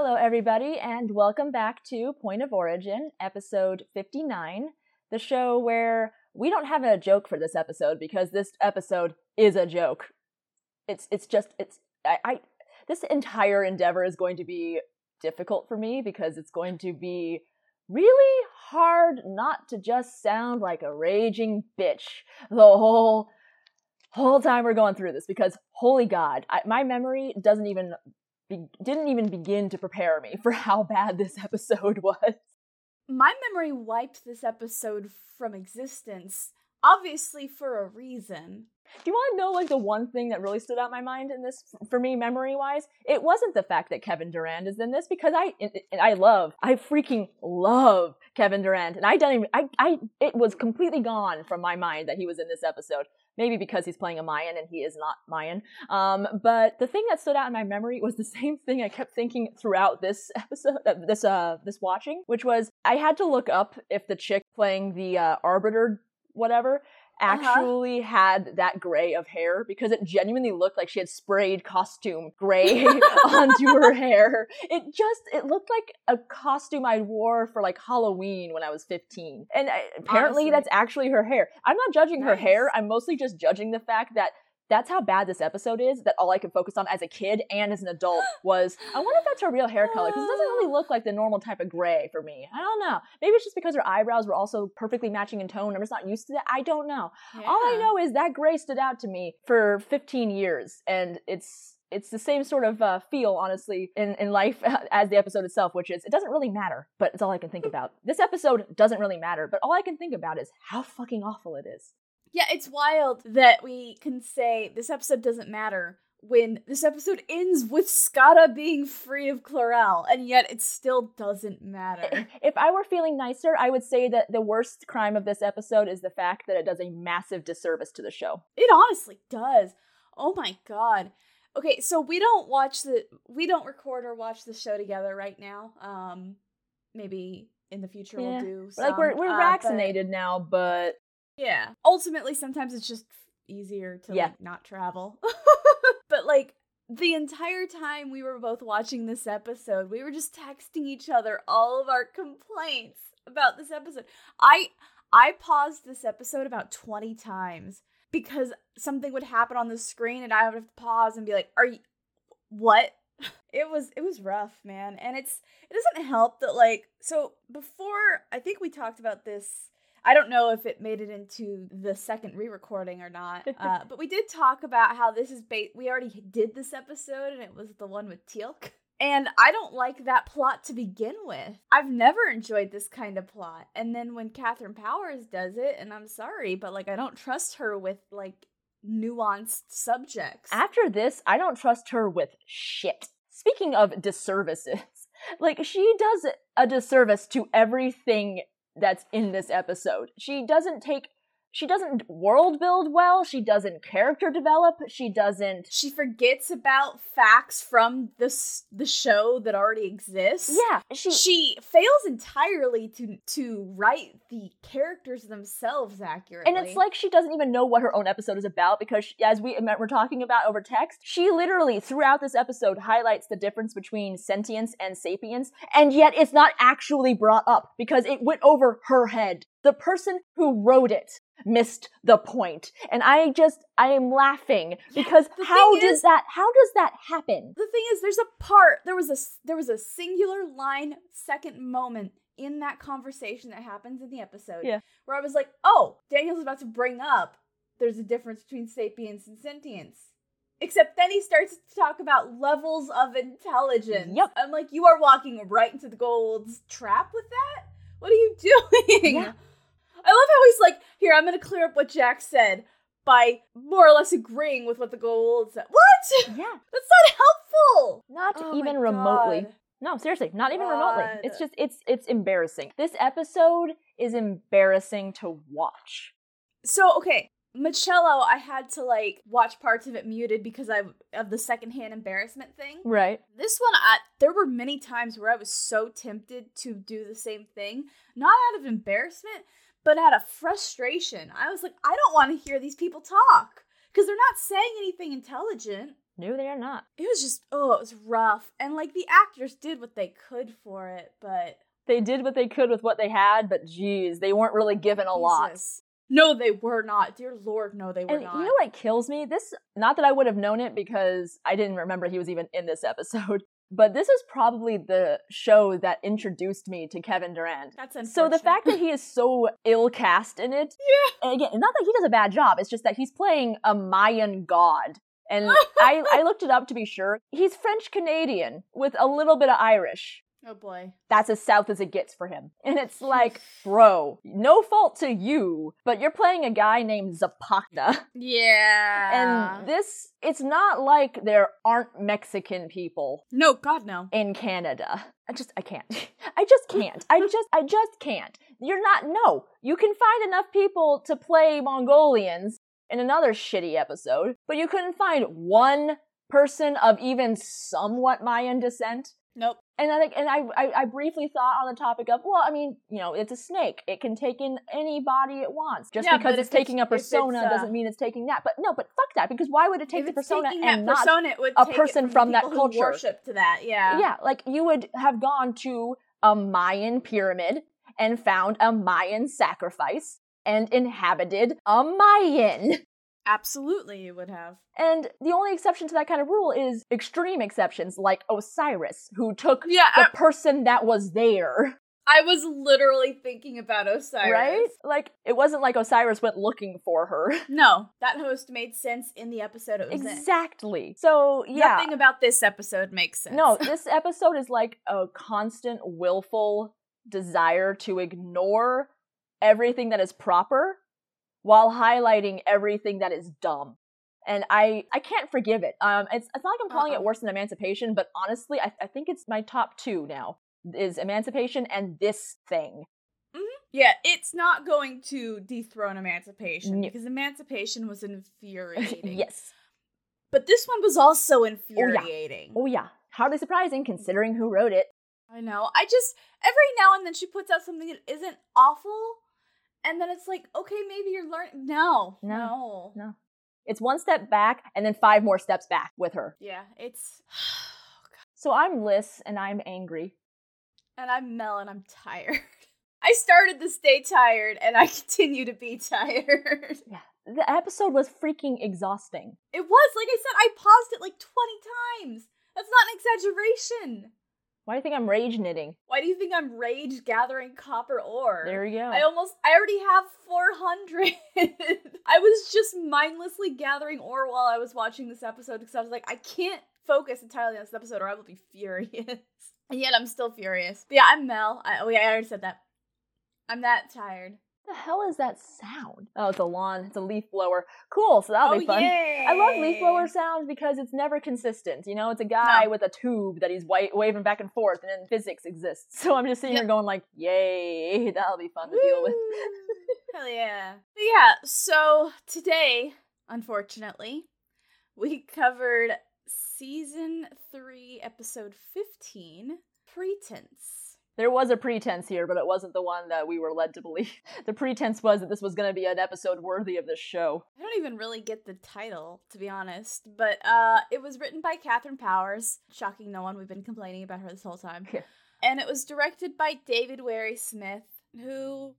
Hello, everybody, and welcome back to Point of Origin, episode 59, the show where we don't have a joke for this episode because this episode is a joke. It's it's just it's I, I this entire endeavor is going to be difficult for me because it's going to be really hard not to just sound like a raging bitch the whole whole time we're going through this because holy god I, my memory doesn't even be, didn't even begin to prepare me for how bad this episode was. My memory wiped this episode from existence, obviously for a reason. do you want to know like the one thing that really stood out in my mind in this for me memory wise it wasn't the fact that kevin durant is in this because i and i love i freaking love kevin durant and i don't even i i it was completely gone from my mind that he was in this episode maybe because he's playing a mayan and he is not mayan. Um but the thing that stood out in my memory was the same thing i kept thinking throughout this episode uh, this uh this watching which was i had to look up if the chick playing the uh arbiter whatever Uh-huh. actually had that gray of hair because it genuinely looked like she had sprayed costume gray onto her hair. It just it looked like a costume I wore for like Halloween when I was 15. And I, apparently Honestly. that's actually her hair. I'm not judging her hair. I'm mostly just judging the fact that that's how bad this episode is that all I could focus on as a kid and as an adult was I wonder if that's her real hair color because it doesn't really look like the normal type of gray for me. I don't know. Maybe it's just because her eyebrows were also perfectly matching in tone. I'm just not used to that. I don't know. All I know is that gray stood out to me for 15 years, and it's it's the same sort of uh, feel, honestly, in, in life as the episode itself, which is it doesn't really matter, but it's all I can think about. This episode doesn't really matter, but all I can think about is how fucking awful it is. Yeah, it's wild that we can say this episode doesn't matter when this episode ends with Skaara being free of Klorel, and yet it still doesn't matter. If I were feeling nicer, I would say that the worst crime of this episode is the fact that it does a massive disservice to the show. It honestly does. Oh my god. Okay, so we don't watch the we don't record or watch the show together right now. Um maybe in the future Yeah. we'll do like we're we're uh, but- vaccinated now, but Yeah. Ultimately, sometimes it's just easier to Yeah. like not travel. but like the entire time we were both watching this episode, we were just texting each other all of our complaints about this episode. I I paused this episode about 20 times because something would happen on the screen and I would have to pause and be like, "Are you what?" It was it was rough, man. And it's it doesn't help that like so before I think we talked about this I don't know if it made it into the second re-recording or not, uh, but we did talk about how this is ba- we already did this episode and it was the one with Teal'c. And I don't like that plot to begin with. I've never enjoyed this kind of plot. And then when Katharyn Powers does it, and I'm sorry, but like I don't trust her with like nuanced subjects. After this, I don't trust her with shit. Speaking of disservices, like she does a disservice to everything that's in this episode. She doesn't take she doesn't world build well, she doesn't character develop, she doesn't she forgets about facts from this the show that already exists. Yeah, she she fails entirely to to write the characters themselves accurately. And it's like she doesn't even know what her own episode is about because, she, as we were talking about over text, she literally throughout this episode highlights the difference between sentience and sapience, and yet it's not actually brought up because it went over her head. The person who wrote it missed the point, and I just I am laughing because the how does is- that how does that happen? the thing is there's a part there was a, there was a singular line second moment in that conversation that happens in the episode Yeah. where I was like, "Oh, Daniel's about to bring up there's a difference between sapience and sentience." Except then he starts to talk about levels of intelligence. Yep. I'm like, "You are walking right into the Goa'uld's trap with that? What are you doing?" Yeah. I love how he's like, "Here, I'm going to clear up what Jack said." By more or less agreeing with what the Goa'uld said. What? Yeah, That's not helpful. not Oh even remotely. God. No, seriously, not even remotely. It's just it's it's embarrassing. This episode is embarrassing to watch. So okay, Michello, I had to like watch parts of it muted because I of the secondhand embarrassment thing. Right. This one, I, there were many times where I was so tempted to do the same thing, not out of embarrassment, but out of frustration. I was like, I don't want to hear these people talk because they're not saying anything intelligent. No, they are not. It was just oh, it was rough. And like the actors did what they could for it, but They did what they could with what they had, but geez, they weren't really given a lot. No, they were not. Dear Lord, no, they were And not. you know what kills me? This not that I would have known it because I didn't remember he was even in this episode. But this is probably the show that introduced me to Kevin Durant. That's unfortunate. So the fact that he is so ill cast in it, yeah. Again, not that he does a bad job. It's just that he's playing a Mayan god, and I I looked it up to be sure. He's French Canadian with a little bit of Irish. Oh boy, That's as south as it gets for him. And it's like, bro, no fault to you, but you're playing a guy named Zapata. yeah. And this, it's not like there aren't Mexican people no, God no. in Canada. I just, I can't. I just can't. I just, I just can't. You're not, no. You can find enough people to play Mongolians in another shitty episode, but you couldn't find one person of even somewhat Mayan descent. Nope. And I think, and I, I, I briefly thought on the topic of, well, I mean, you know, it's a snake. It can take in any body it wants. Just Yeah, because it's it's- taking a persona uh, doesn't mean it's taking that. But no, but fuck that. Because why would it take the persona and not persona, it would a person from, from that culture. Worship to that, yeah. yeah, like you would have gone to a Mayan pyramid and found a Mayan sacrifice and inhabited a Mayan. Absolutely, you would have. And the only exception to that kind of rule is extreme exceptions like Osiris, who took Yeah, the I, person that was there, I was literally thinking about Osiris. right? Like it wasn't like Osiris went looking for her. No, that host made sense in the episode it was in. Exactly. So, yeah. Nothing about this episode makes sense. No, this episode is like a constant willful desire to ignore everything that is proper while highlighting everything that is dumb. And I I can't forgive it. Um it's it's not like I'm calling Uh-uh. it worse than Emancipation, but honestly, I, I think it's my top two now. Is Emancipation and this thing. Yeah, it's not going to dethrone Emancipation because Emancipation was infuriating. yes. But this one was also infuriating. Oh yeah. Hardly surprising considering who wrote it. I know. I just every now and then she puts out something that isn't awful, and then it's like, okay, maybe you're learning. No, No. no, No. It's one step back and then five more steps back with her. Yeah, it's. Oh, so I'm Liz and I'm angry. and I'm Mel, and I'm tired. I started this day tired, and I continue to be tired. Yeah. The episode was freaking exhausting. It was like I said, I paused it like twenty times. That's not an exaggeration. Why do you think I'm rage knitting? Why do you think I'm rage gathering copper ore? There you go. I almost I already have 400. I was just mindlessly gathering ore while I was watching this episode because I was like I can't focus entirely on this episode or I will be furious. and yet I'm still furious. But yeah, I'm Mel. I, oh yeah, I already said that. I'm that tired. What the hell is that sound? Oh, it's a lawn. It's a leaf blower. Cool. So that'll oh be fun. yay! I love leaf blower sounds because it's never consistent. You know, it's a guy No. with a tube that he's wa- waving back and forth, and then physics exists. So I'm just sitting here going like, "Yay, that'll be fun to deal with." Hell yeah. Yeah, so today, unfortunately, we covered season 3, episode 15, Pretense. There was a pretense here, but it wasn't the one that we were led to believe. The pretense was that this was going to be an episode worthy of this show. I don't even really get the title, to be honest, but uh, it was written by Katharyn Powers. Shocking no one, we've been complaining about her this whole time. Yeah. And it was directed by David Warry Smith, who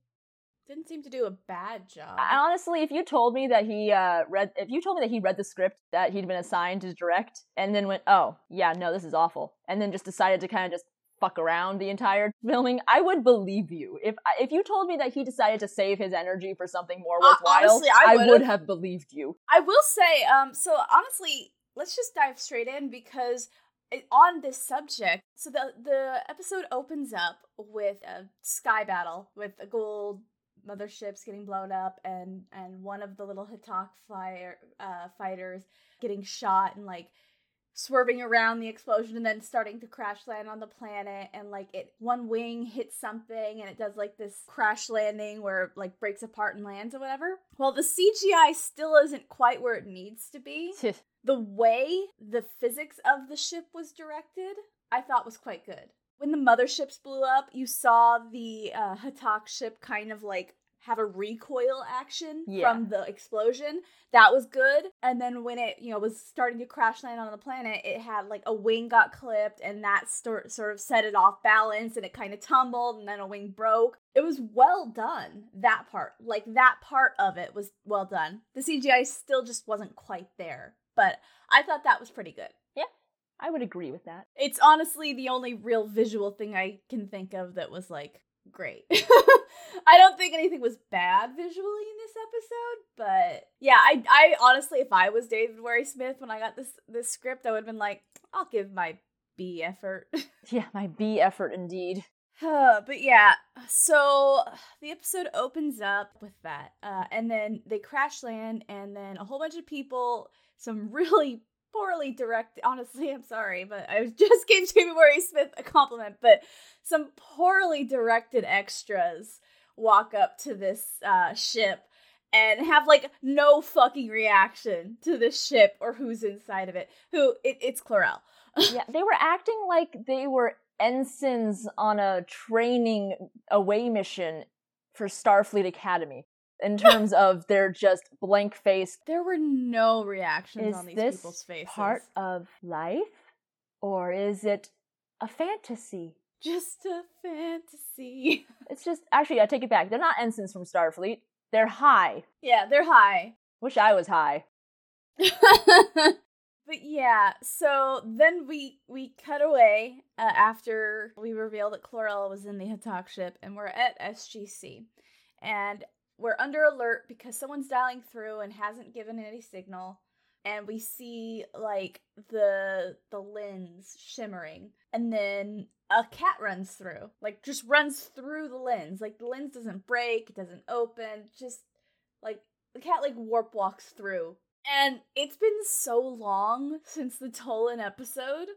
didn't seem to do a bad job. I, honestly, if you told me that he uh, read, if you told me that he read the script that he'd been assigned to direct, and then went, "Oh, yeah, no, this is awful," and then just decided to kind of just fuck around the entire filming, I would believe you. If if you told me that he decided to save his energy for something more Uh, worthwhile, honestly, I would would've. believed you. I will say, um, so honestly, let's just dive straight in because on this subject, so the the episode opens up with a sky battle with a Goa'uld motherships getting blown up and and one of the little Ha'tak fire uh, fighters getting shot and like swerving around the explosion and then starting to crash land on the planet and like it one wing hits something and it does like this crash landing where it like breaks apart and lands or whatever. Well, the CGI still isn't quite where it needs to be. The way the physics of the ship was directed, I thought was quite good. When the motherships blew up, you saw the uh, Ha'tak ship kind of like have a recoil action Yeah. from the explosion. That was good. And then when it, you know, was starting to crash land on the planet, it had like a wing got clipped and that sort sort of set it off balance and it kind of tumbled and then a wing broke. It was well done. That part, like that part of it was well done. The CGI still just wasn't quite there, but I thought that was pretty good. Yeah. I would agree with that. It's honestly the only real visual thing I can think of that was like great. I don't think anything was bad visually in this episode, but yeah, I I honestly if I was David Warry Smith when I got this this script, I would have been like, I'll give my B effort. Yeah, my B effort indeed. but yeah, so the episode opens up with that. Uh, and then they crash land, and then a whole bunch of people, some really poorly directed, honestly, I'm sorry, but I was just gave David Murray Smith a compliment, but some poorly directed extras walk up to this uh, ship and have like no fucking reaction to the ship or who's inside of it. Who it, it's Klorel. yeah, they were acting like they were ensigns on a training away mission for Starfleet Academy in terms of their just blank face. There were no reactions is on these this people's faces. part of life or is it a fantasy? Just a fantasy. It's just actually I take it back. They're not ensigns from Starfleet. They're high. yeah, they're high. Wish I was high. but yeah, so then we we cut away uh, after we reveal that Chlorella was in the Ha'tak ship, and we're at SGC, and we're under alert because someone's dialing through and hasn't given any signal, and we see like the the lens shimmering, and then a cat runs through, like just runs through the lens, like the lens doesn't break, it doesn't open, just like the cat like warp walks through. And it's been so long since the Tollan episode.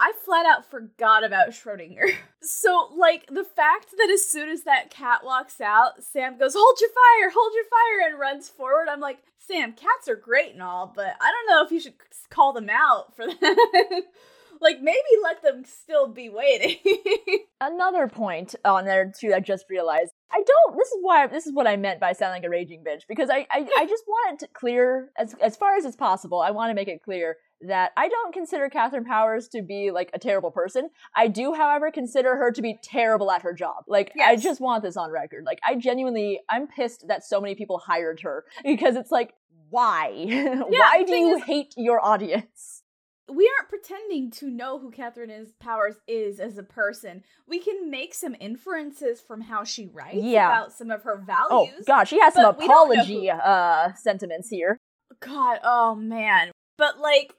I flat out forgot about Schrodinger. So, like, the fact that as soon as that cat walks out, Sam goes, Hold your fire, hold your fire, and runs forward, I'm like, Sam, cats are great and all, but I don't know if you should call them out for that. like, maybe let them still be waiting. Another point on there too I just realized. I don't this is why this is what I meant by sounding like a raging bitch, because I, I, I just want it clear as as far as it's possible, I want to make it clear that I don't consider Katharyn Powers to be like a terrible person. I do, however, consider her to be terrible at her job. Like I just want this on record. Like I genuinely I'm pissed that so many people hired her because it's like why? why do you is- hate your audience? we aren't pretending to know who Catherine is Powers is as a person. We can make some inferences from how she writes Yeah. about some of her values. Oh god, she has some apology uh sentiments here. God, oh man. But like,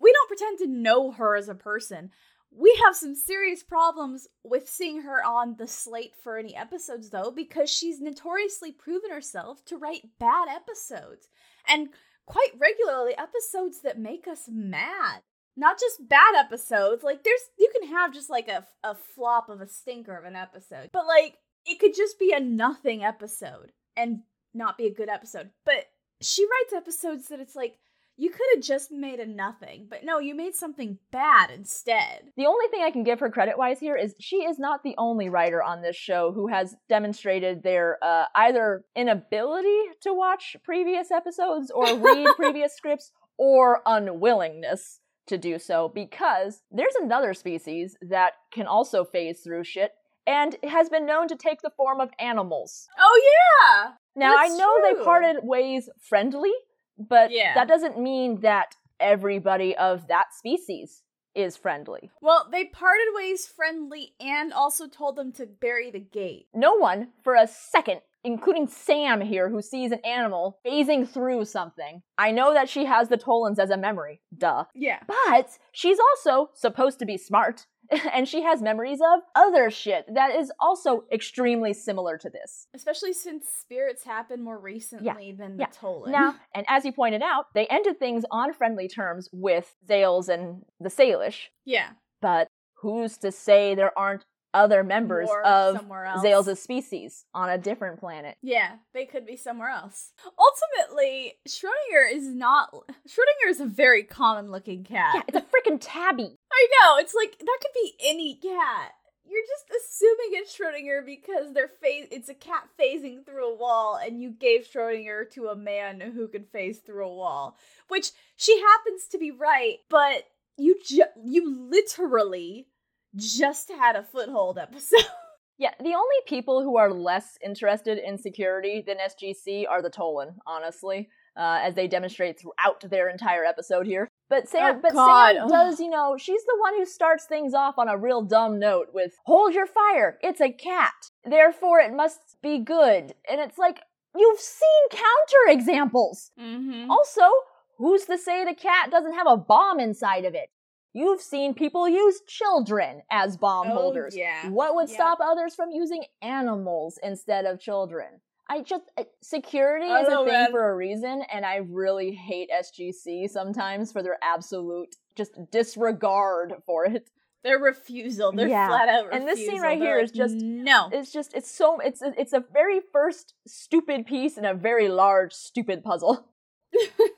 we don't pretend to know her as a person. We have some serious problems with seeing her on the slate for any episodes, though, because she's notoriously proven herself to write bad episodes. And quite regularly, episodes that make us mad. Not just bad episodes, like, there's, you can have just like a, a flop of a stinker of an episode, but like, it could just be a nothing episode and not be a good episode. But she writes episodes that it's like you could have just made a nothing, but no, you made something bad instead. The only thing I can give her credit wise here is she is not the only writer on this show who has demonstrated their uh, either inability to watch previous episodes or read previous scripts or unwillingness to do so because there's another species that can also phase through shit and has been known to take the form of animals. Oh yeah. Now I know they parted ways friendly, but Yeah. that doesn't mean that everybody of that species is friendly. Well, they parted ways friendly and also told them to bury the gate. No one, for a second, including Sam here, who sees an animal phasing through something. I know that she has the Tollans as a memory, duh. Yeah. But she's also supposed to be smart, and she has memories of other shit that is also extremely similar to this. Especially since spirits happen more recently than the yeah. Tollan. Now, and as you pointed out, they ended things on friendly terms with Zales and the Salish, yeah. but who's to say there aren't other members of. Zales' species on a different planet? Yeah, they could be somewhere else. Ultimately, Schrodinger is not. Schrodinger is a very common looking cat. Yeah, it's a freaking tabby. I know. It's like that could be any cat. you're just assuming it's Schrodinger because they're phase it's a cat phasing through a wall and you gave Schrodinger to a man who could phase through a wall. Which she happens to be right, but you ju- you literally just had a foothold episode. Yeah, the only people who are less interested in security than SGC are the Tollan, honestly, uh, as they demonstrate throughout their entire episode here. But Sam, Oh, but God. Sam does, you know, she's the one who starts things off on a real dumb note with "Hold your fire, it's a cat, therefore it must be good," and it's like you've seen counter examples. Mm-hmm. Also, who's to say the cat doesn't have a bomb inside of it? You've seen people use children as bomb Oh, holders. yeah. What would Yeah. stop others from using animals instead of children? I just security I is a thing man. for a reason, and I really hate SGC sometimes for their absolute just disregard for it. Their refusal, their Yeah. flat out refusal. And this scene right here like, is just- no. It's just it's so it's it's a very first stupid piece in a very large stupid puzzle.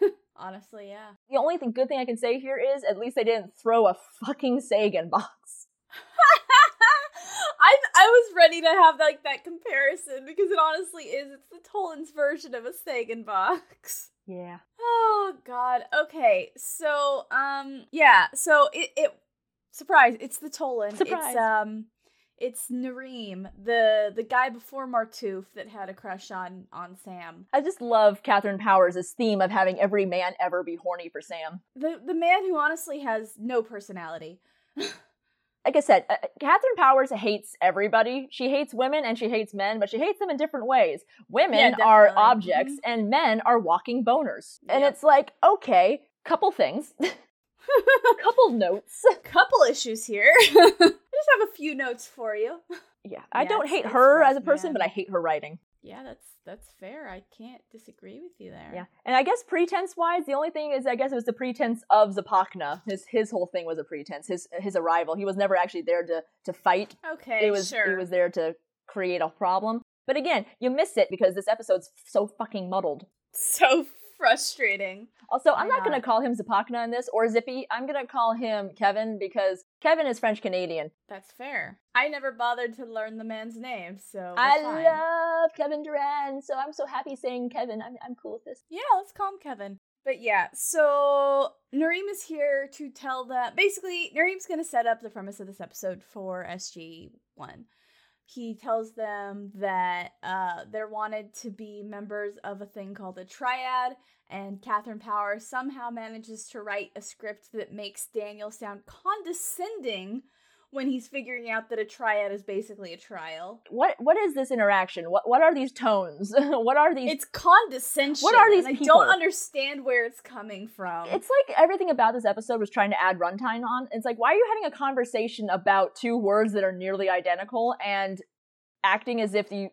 Honestly, yeah. The only thing good thing I can say here is at least they didn't throw a fucking Sagan box. I I was ready to have like that comparison because it honestly is. It's the Tollan's version of a Sagan box. Yeah. Oh God. Okay. So um yeah. So it it surprise. It's the Tollan. Surprise. It's um it's Nareem, the the guy before Martouf that had a crush on on Sam. I just love Katharyn Powers' theme of having every man ever be horny for Sam. The the man who honestly has no personality. Like I said, uh, Katharyn Powers hates everybody. She hates women and she hates men, but she hates them in different ways. Women Yeah, are objects and men are walking boners. And Yep. it's like, okay, couple things, couple notes. Couple issues here. I just have a few notes for you. Yeah, I Yeah, don't hate her as a person, man. but I hate her writing. Yeah, that's that's fair. I can't disagree with you there. Yeah, and I guess pretense wise, the only thing is, I guess it was the pretense of Zapakna. His his whole thing was a pretense. His his arrival. He was never actually there to to fight. Okay, it was sure. it was there to create a problem. But again, you miss it because this episode's so fucking muddled. so frustrating. Also, Why I'm not, gonna call him Zapakna in this or Zippy. I'm gonna call him Kevin because Kevin is French Canadian. That's fair. I never bothered to learn the man's name, so I fine. love Kevin Durant, so I'm so happy saying Kevin. I'm I'm cool with this. Yeah, let's call him Kevin. But yeah, so Nareem is here to tell them. Basically, Nareem's going to set up the premise of this episode for SG1. He tells them that uh, they're wanted to be members of a thing called a triad, and Catherine Power somehow manages to write a script that makes Daniel sound condescending when he's figuring out that a triad is basically a trial. What what is this interaction? What what are these tones? what are these? It's condescension. What are these I don't understand where it's coming from. It's like everything about this episode was trying to add runtime on. It's like, why are you having a conversation about two words that are nearly identical and acting as if you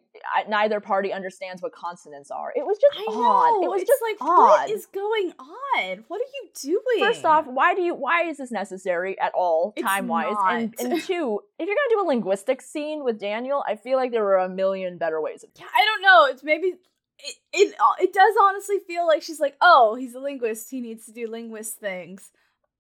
neither party understands what consonants are? It was just I odd. know. It was it's just like odd. what is going on? What are you doing? First off, why do you? Why is this necessary at all, time wise? And, and two, if you're gonna do a linguistics scene with Daniel, I feel like there were a million better ways of. yeah, I don't know. It's maybe it, it it does honestly feel like she's like, oh, he's a linguist. He needs to do linguist things.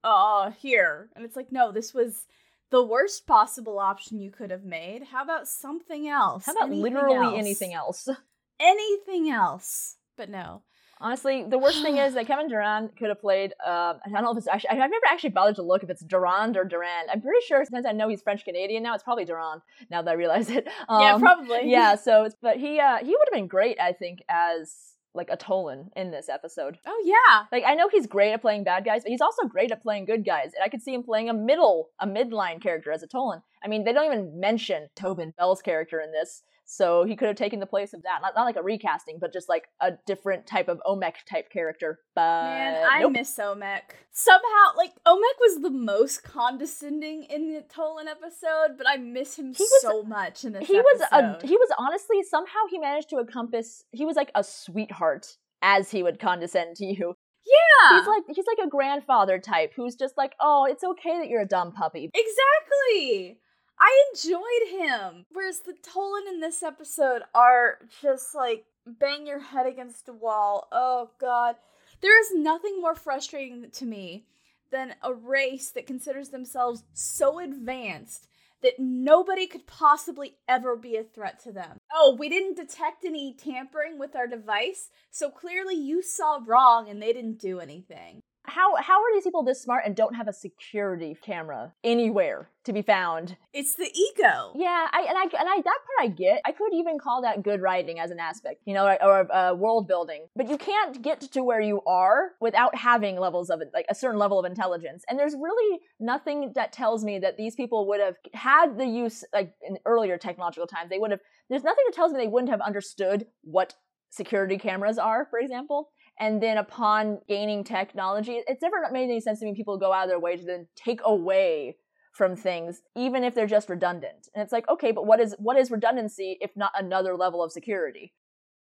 Uh, here, and it's like, no, this was the worst possible option you could have made. How about something else? How about Anything literally else? anything else? Anything else? But no. Honestly, the worst thing is that Kevin Durant could have played. Uh, I don't know if it's actually. I've never actually bothered to look if it's Durand or Durand. I'm pretty sure since I know he's French Canadian now, it's probably Durand. Now that I realize it. yeah, Um, probably. Yeah. So, but he uh, he would have been great, I think, as like a Tollan in this episode. Oh yeah. Like I know he's great at playing bad guys, but he's also great at playing good guys. And I could see him playing a middle, a midline character as a Tollan. I mean, they don't even mention Tobin Bell's character in this, so he could have taken the place of that. Not, not like a recasting, but just like a different type of Omoc type character. But Man, I nope. miss Omoc. Somehow, like Omoc was the most condescending in the Tollan episode, but I miss him He was- so much in this. he was a he was honestly somehow he managed to encompass. He was like a sweetheart as he would condescend to you. yeah, He's like he's like a grandfather type who's just like, oh, it's okay that you're a dumb puppy. exactly. I enjoyed him. Whereas the Tollan in this episode are just like bang your head against a wall. Oh god. There is nothing more frustrating to me than a race that considers themselves so advanced that nobody could possibly ever be a threat to them. Oh, we didn't detect any tampering with our device, so clearly you saw wrong and they didn't do anything how how are these people this smart and don't have a security camera anywhere to be found? It's the ego. Yeah, I and I and I that part I get. I could even call that good writing as an aspect, you know, or, or uh, world building. But you can't get to where you are without having levels of like a certain level of intelligence. And there's really nothing that tells me that these people would have had the use like in earlier technological times. They would have. There's nothing that tells me they wouldn't have understood what security cameras are, for example. And then upon gaining technology, it's never made any sense to me people go out of their way to then take away from things, even if they're just redundant. And it's like, okay, but what is what is redundancy if not another level of security?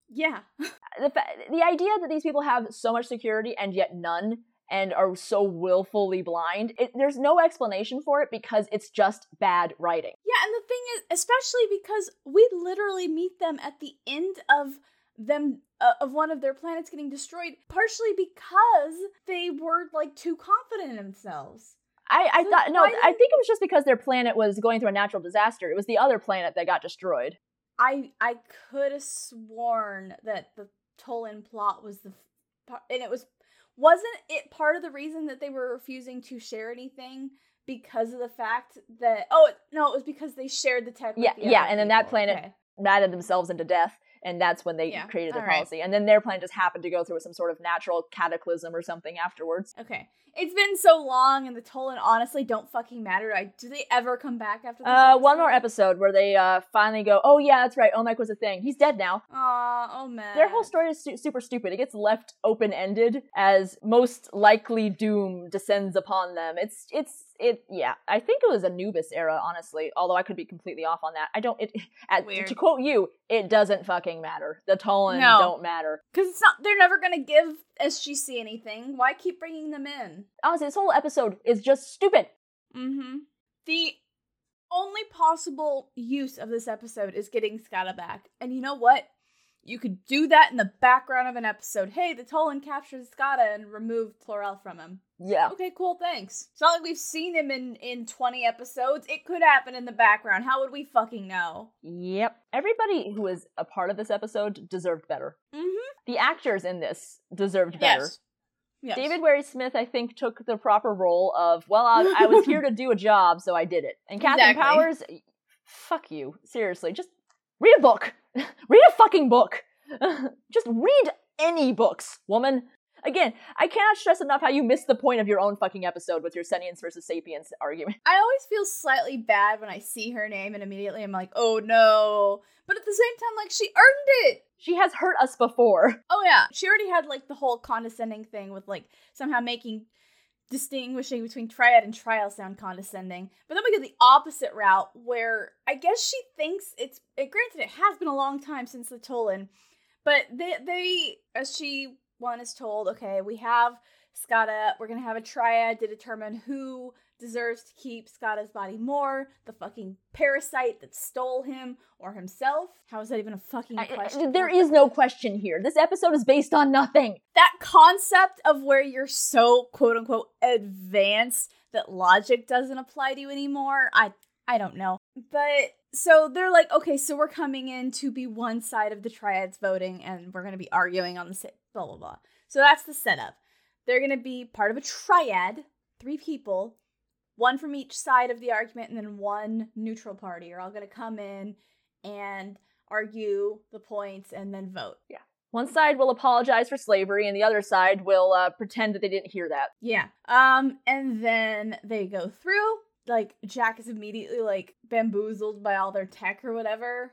Yeah. the fa- the idea that these people have so much security and yet none and are so willfully blind, it, there's no explanation for it because it's just bad writing. Yeah, and the thing is, especially because we literally meet them at the end of them uh, of one of their planets getting destroyed partially because they were like too confident in themselves. I, I so thought no, I think it was just because their planet was going through a natural disaster. It was the other planet that got destroyed. I I could have sworn that the Tollan plot was the and it was wasn't it part of the reason that they were refusing to share anything because of the fact that oh no it was because they shared the tech yeah the yeah and then that planet okay. matted themselves into death and that's when they yeah. created their policy. Right. And then their plan just happened to go through some sort of natural cataclysm or something afterwards. Okay. It's been so long, and the Tollan honestly don't fucking matter. I, do they ever come back after? This uh, one more episode where they uh finally go, "Oh yeah, that's right. Omoc was a thing. He's dead now." Aw, oh man. Their whole story is su- super stupid. It gets left open ended as most likely doom descends upon them. It's it's it yeah i think it was anubis era honestly although i could be completely off on that. I don't it at, to quote you it doesn't fucking matter. The tollan no. don't matter. Because it's not they're never gonna give sgc anything. Why keep bringing them in? Honestly this whole episode is just stupid. Mm-hmm. The only possible use of this episode is getting Skaara back. And you know what you could do that in the background of an episode. Hey, the Tollan captured Skaara and removed Klorel from him. Yeah. Okay, cool, thanks. It's not like we've seen him in, in 20 episodes. It could happen in the background. How would we fucking know? Yep. Everybody who was a part of this episode deserved better. Mm-hmm. The actors in this deserved better. Yes. Yes. David Warry Smith, I think, took the proper role of, well, I, I was here to do a job, so I did it. And Catherine exactly. Powers, fuck you. Seriously, just read a book. read a fucking book. Just read any books, woman. Again, I cannot stress enough how you missed the point of your own fucking episode with your sentience versus sapience argument. I always feel slightly bad when I see her name and immediately I'm like, oh no. But at the same time, like, she earned it. She has hurt us before. Oh yeah. She already had like the whole condescending thing with like somehow making distinguishing between triad and trial sound condescending. But then we go the opposite route where I guess she thinks it's it, granted it has been a long time since the Tollan, but they they as she one is told, okay, we have Skaara, we're gonna have a triad to determine who deserves to keep Skaara's body more, the fucking parasite that stole him, or himself? How is that even a fucking question? I, there is no question here. This episode is based on nothing. That concept of where you're so quote unquote advanced that logic doesn't apply to you anymore, I I don't know. But so they're like, okay, so we're coming in to be one side of the triads voting, and we're gonna be arguing on the blah blah blah. So that's the setup. They're gonna be part of a triad, three people, one from each side of the argument and then one neutral party are all going to come in and argue the points and then vote. Yeah. One side will apologize for slavery and the other side will uh, pretend that they didn't hear that. Yeah. Um and then they go through like Jack is immediately like bamboozled by all their tech or whatever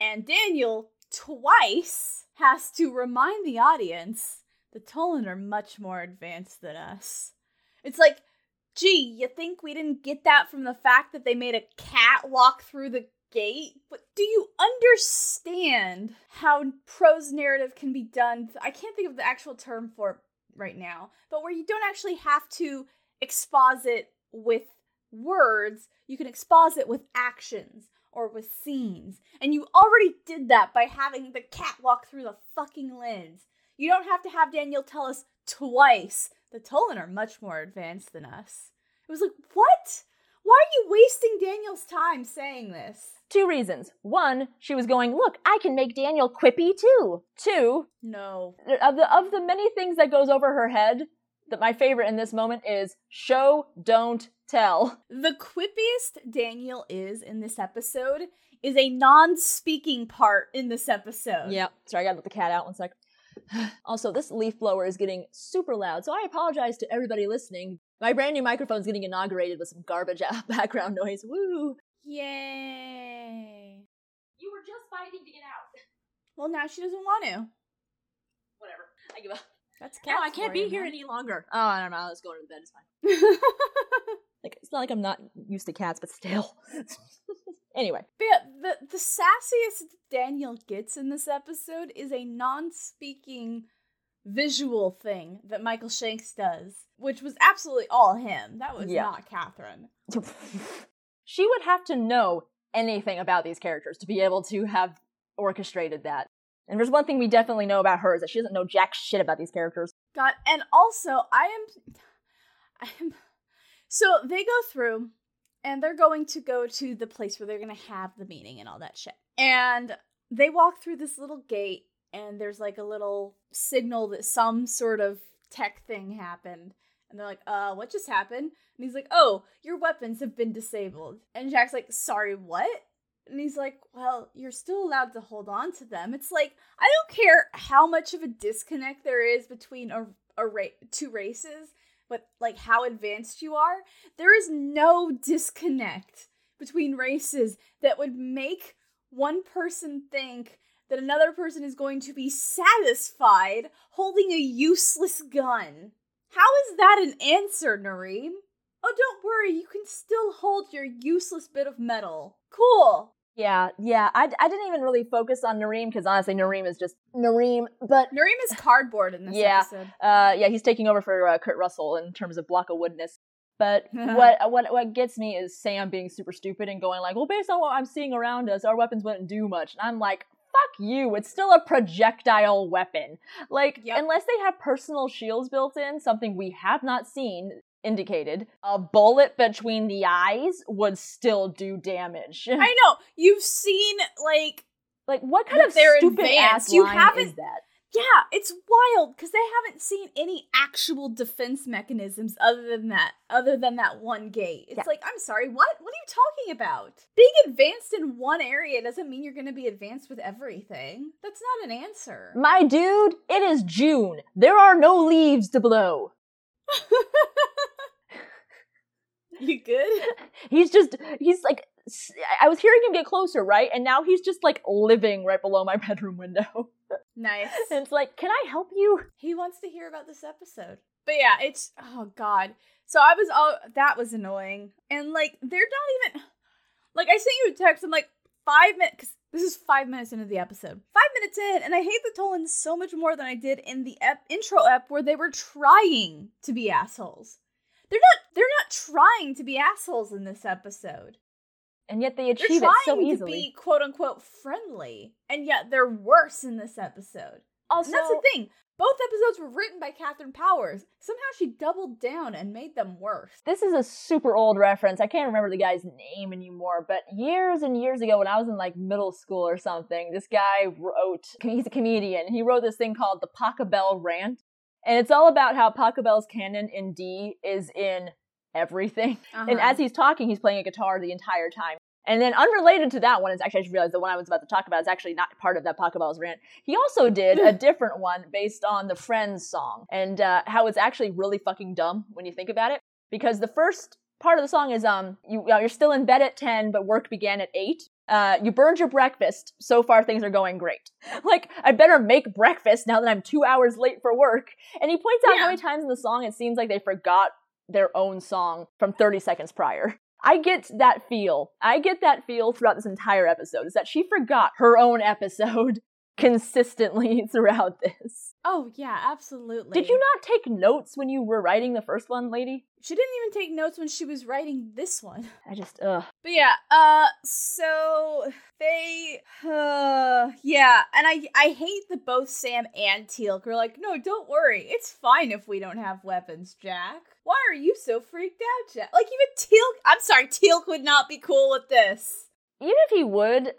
and Daniel twice has to remind the audience the Tollan are much more advanced than us. It's like gee, you think we didn't get that from the fact that they made a cat walk through the gate? But do you understand how prose narrative can be done? I can't think of the actual term for it right now, but where you don't actually have to exposit with words, you can exposit with actions or with scenes. And you already did that by having the cat walk through the fucking lens. You don't have to have Daniel tell us twice the Tollan are much more advanced than us. It was like, what? Why are you wasting Daniel's time saying this? Two reasons. One, she was going, look, I can make Daniel quippy too. Two, No. of the of the many things that goes over her head, that my favorite in this moment is show, don't tell. The quippiest Daniel is in this episode is a non-speaking part in this episode. Yep. Sorry, I gotta let the cat out one sec. Also, this leaf blower is getting super loud, so I apologize to everybody listening. My brand new microphone's getting inaugurated with some garbage background noise. Woo! Yay. You were just fighting to get out. Well, now she doesn't want to. Whatever. I give up. That's cat. No. I can't be here man. any longer. Oh, I don't know. Let's go to bed. It's fine. Like, it's not like I'm not used to cats, but still. Anyway. yeah, the the sassiest Daniel gets in this episode is a non-speaking visual thing that Michael Shanks does, which was absolutely all him. That was Yeah. not Catherine. she would have to know anything about these characters to be able to have orchestrated that. And there's one thing we definitely know about her is that she doesn't know jack shit about these characters. God, and also I am, I am. So they go through, and they're going to go to the place where they're going to have the meeting and all that shit. And they walk through this little gate, and there's like a little signal that some sort of tech thing happened. And they're like, "Uh, what just happened?" And he's like, "Oh, your weapons have been disabled." And Jack's like, "Sorry, what?" And he's like, Well, you're still allowed to hold on to them. It's like, I don't care how much of a disconnect there is between a, a ra- two races, but like how advanced you are. There is no disconnect between races that would make one person think that another person is going to be satisfied holding a useless gun. How is that an answer, Nareem? Oh, don't worry, you can still hold your useless bit of metal. Cool. Yeah, yeah. I, I didn't even really focus on Nareem because honestly, Nareem is just Nareem. But Nareem is cardboard in this Yeah. episode. uh, yeah, he's taking over for uh, Kurt Russell in terms of block of woodness. But what what what gets me is Sam being super stupid and going like, well, based on what I'm seeing around us, our weapons wouldn't do much. And I'm like, fuck you. It's still a projectile weapon. Like, Yep. unless they have personal shields built in, something we have not seen indicated, a bullet between the eyes would still do damage. I know. You've seen like like, what kind of they're stupid ass advanced. You haven't- is that? yeah, it's wild because they haven't seen any actual defense mechanisms other than that, other than that one gate. It's Yeah. like, I'm sorry, what? What are you talking about? Being advanced in one area doesn't mean you're going to be advanced with everything. That's not an answer. My dude, it is June. There are no leaves to blow. you good? He's just, he's like, I was hearing him get closer, right? And now he's just like living right below my bedroom window. Nice. And it's like, can I help you? He wants to hear about this episode. But yeah, it's oh god. So I was all that was annoying, and like they're not even like I sent you a text. I'm like five minutes because this is five minutes into the episode. Five minutes in, and I hate the Tollan so much more than I did in the ep- intro ep where they were trying to be assholes. They're not. They're not trying to be assholes in this episode. And yet they achieve trying it so to easily. be quote unquote friendly, and yet they're worse in this episode. also, And that's the thing. Both episodes were written by Katharyn Powers. Somehow she doubled down and made them worse. this is a super old reference. I can't remember the guy's name anymore, but years and years ago when I was in like middle school or something, this guy wrote, he's a comedian, he wrote this thing called the Pachelbel Rant. And it's all about how Pachelbel's canon in D is in everything. And Uh-huh. as he's talking, he's playing a guitar the entire time. And then unrelated to that one is actually I just realized the one I was about to talk about is actually not part of that Pachelbel's rant. He also did a different one based on the Friends song and uh, how it's actually really fucking dumb when you think about it. Because the first part of the song is um you you're still in bed at ten, but work began at eight. Uh, you burned your breakfast. So far, things are going great. Like, I better make breakfast now that I'm two hours late for work. And he points out Yeah. how many times in the song it seems like they forgot their own song from 30 seconds prior. I get that feel. I get that feel throughout this entire episode is that she forgot her own episode consistently throughout this. Oh yeah, absolutely. Did you not take notes when you were writing the first one, lady? She didn't even take notes when she was writing this one. I just ugh. But yeah, uh so they uh yeah, and I I hate that both Sam and Teal'c are like, "No, don't worry. It's fine if we don't have weapons, Jack." Why are you so freaked out, Jack? Like even Teal'c, I'm sorry, Teal'c would not be cool with this. Even if he would,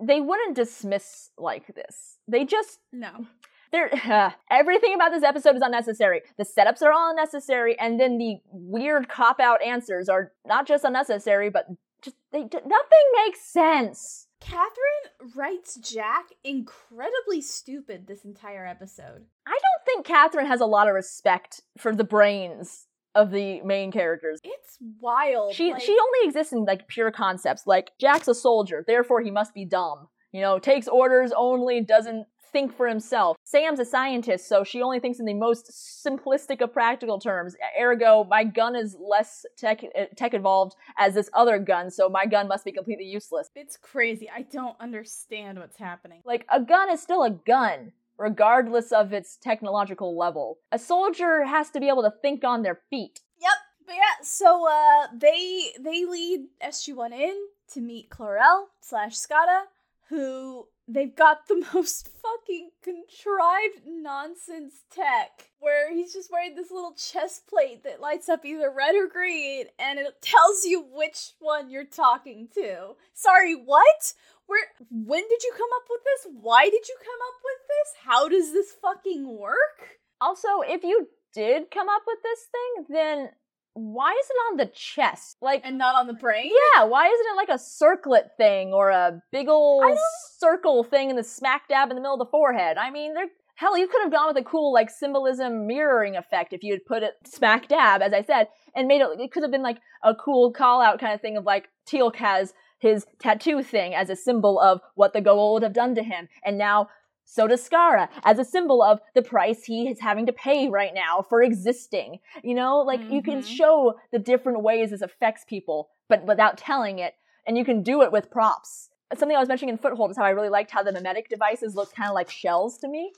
they wouldn't dismiss like this. They just No. they're uh, everything about this episode is unnecessary. The setups are all unnecessary, and then the weird cop out answers are not just unnecessary, but just they nothing makes sense. Katharyn writes Jack incredibly stupid this entire episode. I don't think Katharyn has a lot of respect for the brains of the main characters. It's wild. She like- she only exists in like pure concepts, like Jack's a soldier, therefore he must be dumb. You know, takes orders only, doesn't think for himself. Sam's a scientist, so she only thinks in the most simplistic of practical terms. Ergo, my gun is less tech uh, tech involved as this other gun, so my gun must be completely useless. It's crazy. I don't understand what's happening. Like a gun is still a gun, regardless of its technological level. A soldier has to be able to think on their feet. Yep. But yeah, so uh they they lead SG1 in to meet Klorel slash Skaara, who they've got the most fucking contrived nonsense tech. Where he's just wearing this little chest plate that lights up either red or green, and it tells you which one you're talking to. Sorry, what? Where when did you come up with this? Why did you come up with this? How does this fucking work? Also, if you did come up with this thing, then why is it on the chest? Like, And not on the brain? yeah, why isn't it like a circlet thing or a big old circle thing in the smack dab in the middle of the forehead? I mean, there. Hell, you could have gone with a cool like symbolism mirroring effect if you had put it smack dab, as I said, and made it. It could have been like a cool call out kind of thing of like Teal'c has his tattoo thing as a symbol of what the Goa'uld have done to him, and now so does Skaara as a symbol of the price he is having to pay right now for existing. You know, like you can Mhm. show the different ways this affects people, but without telling it, and you can do it with props. Something I was mentioning in Foothold is how I really liked how the mimetic devices looked kind of like shells to me.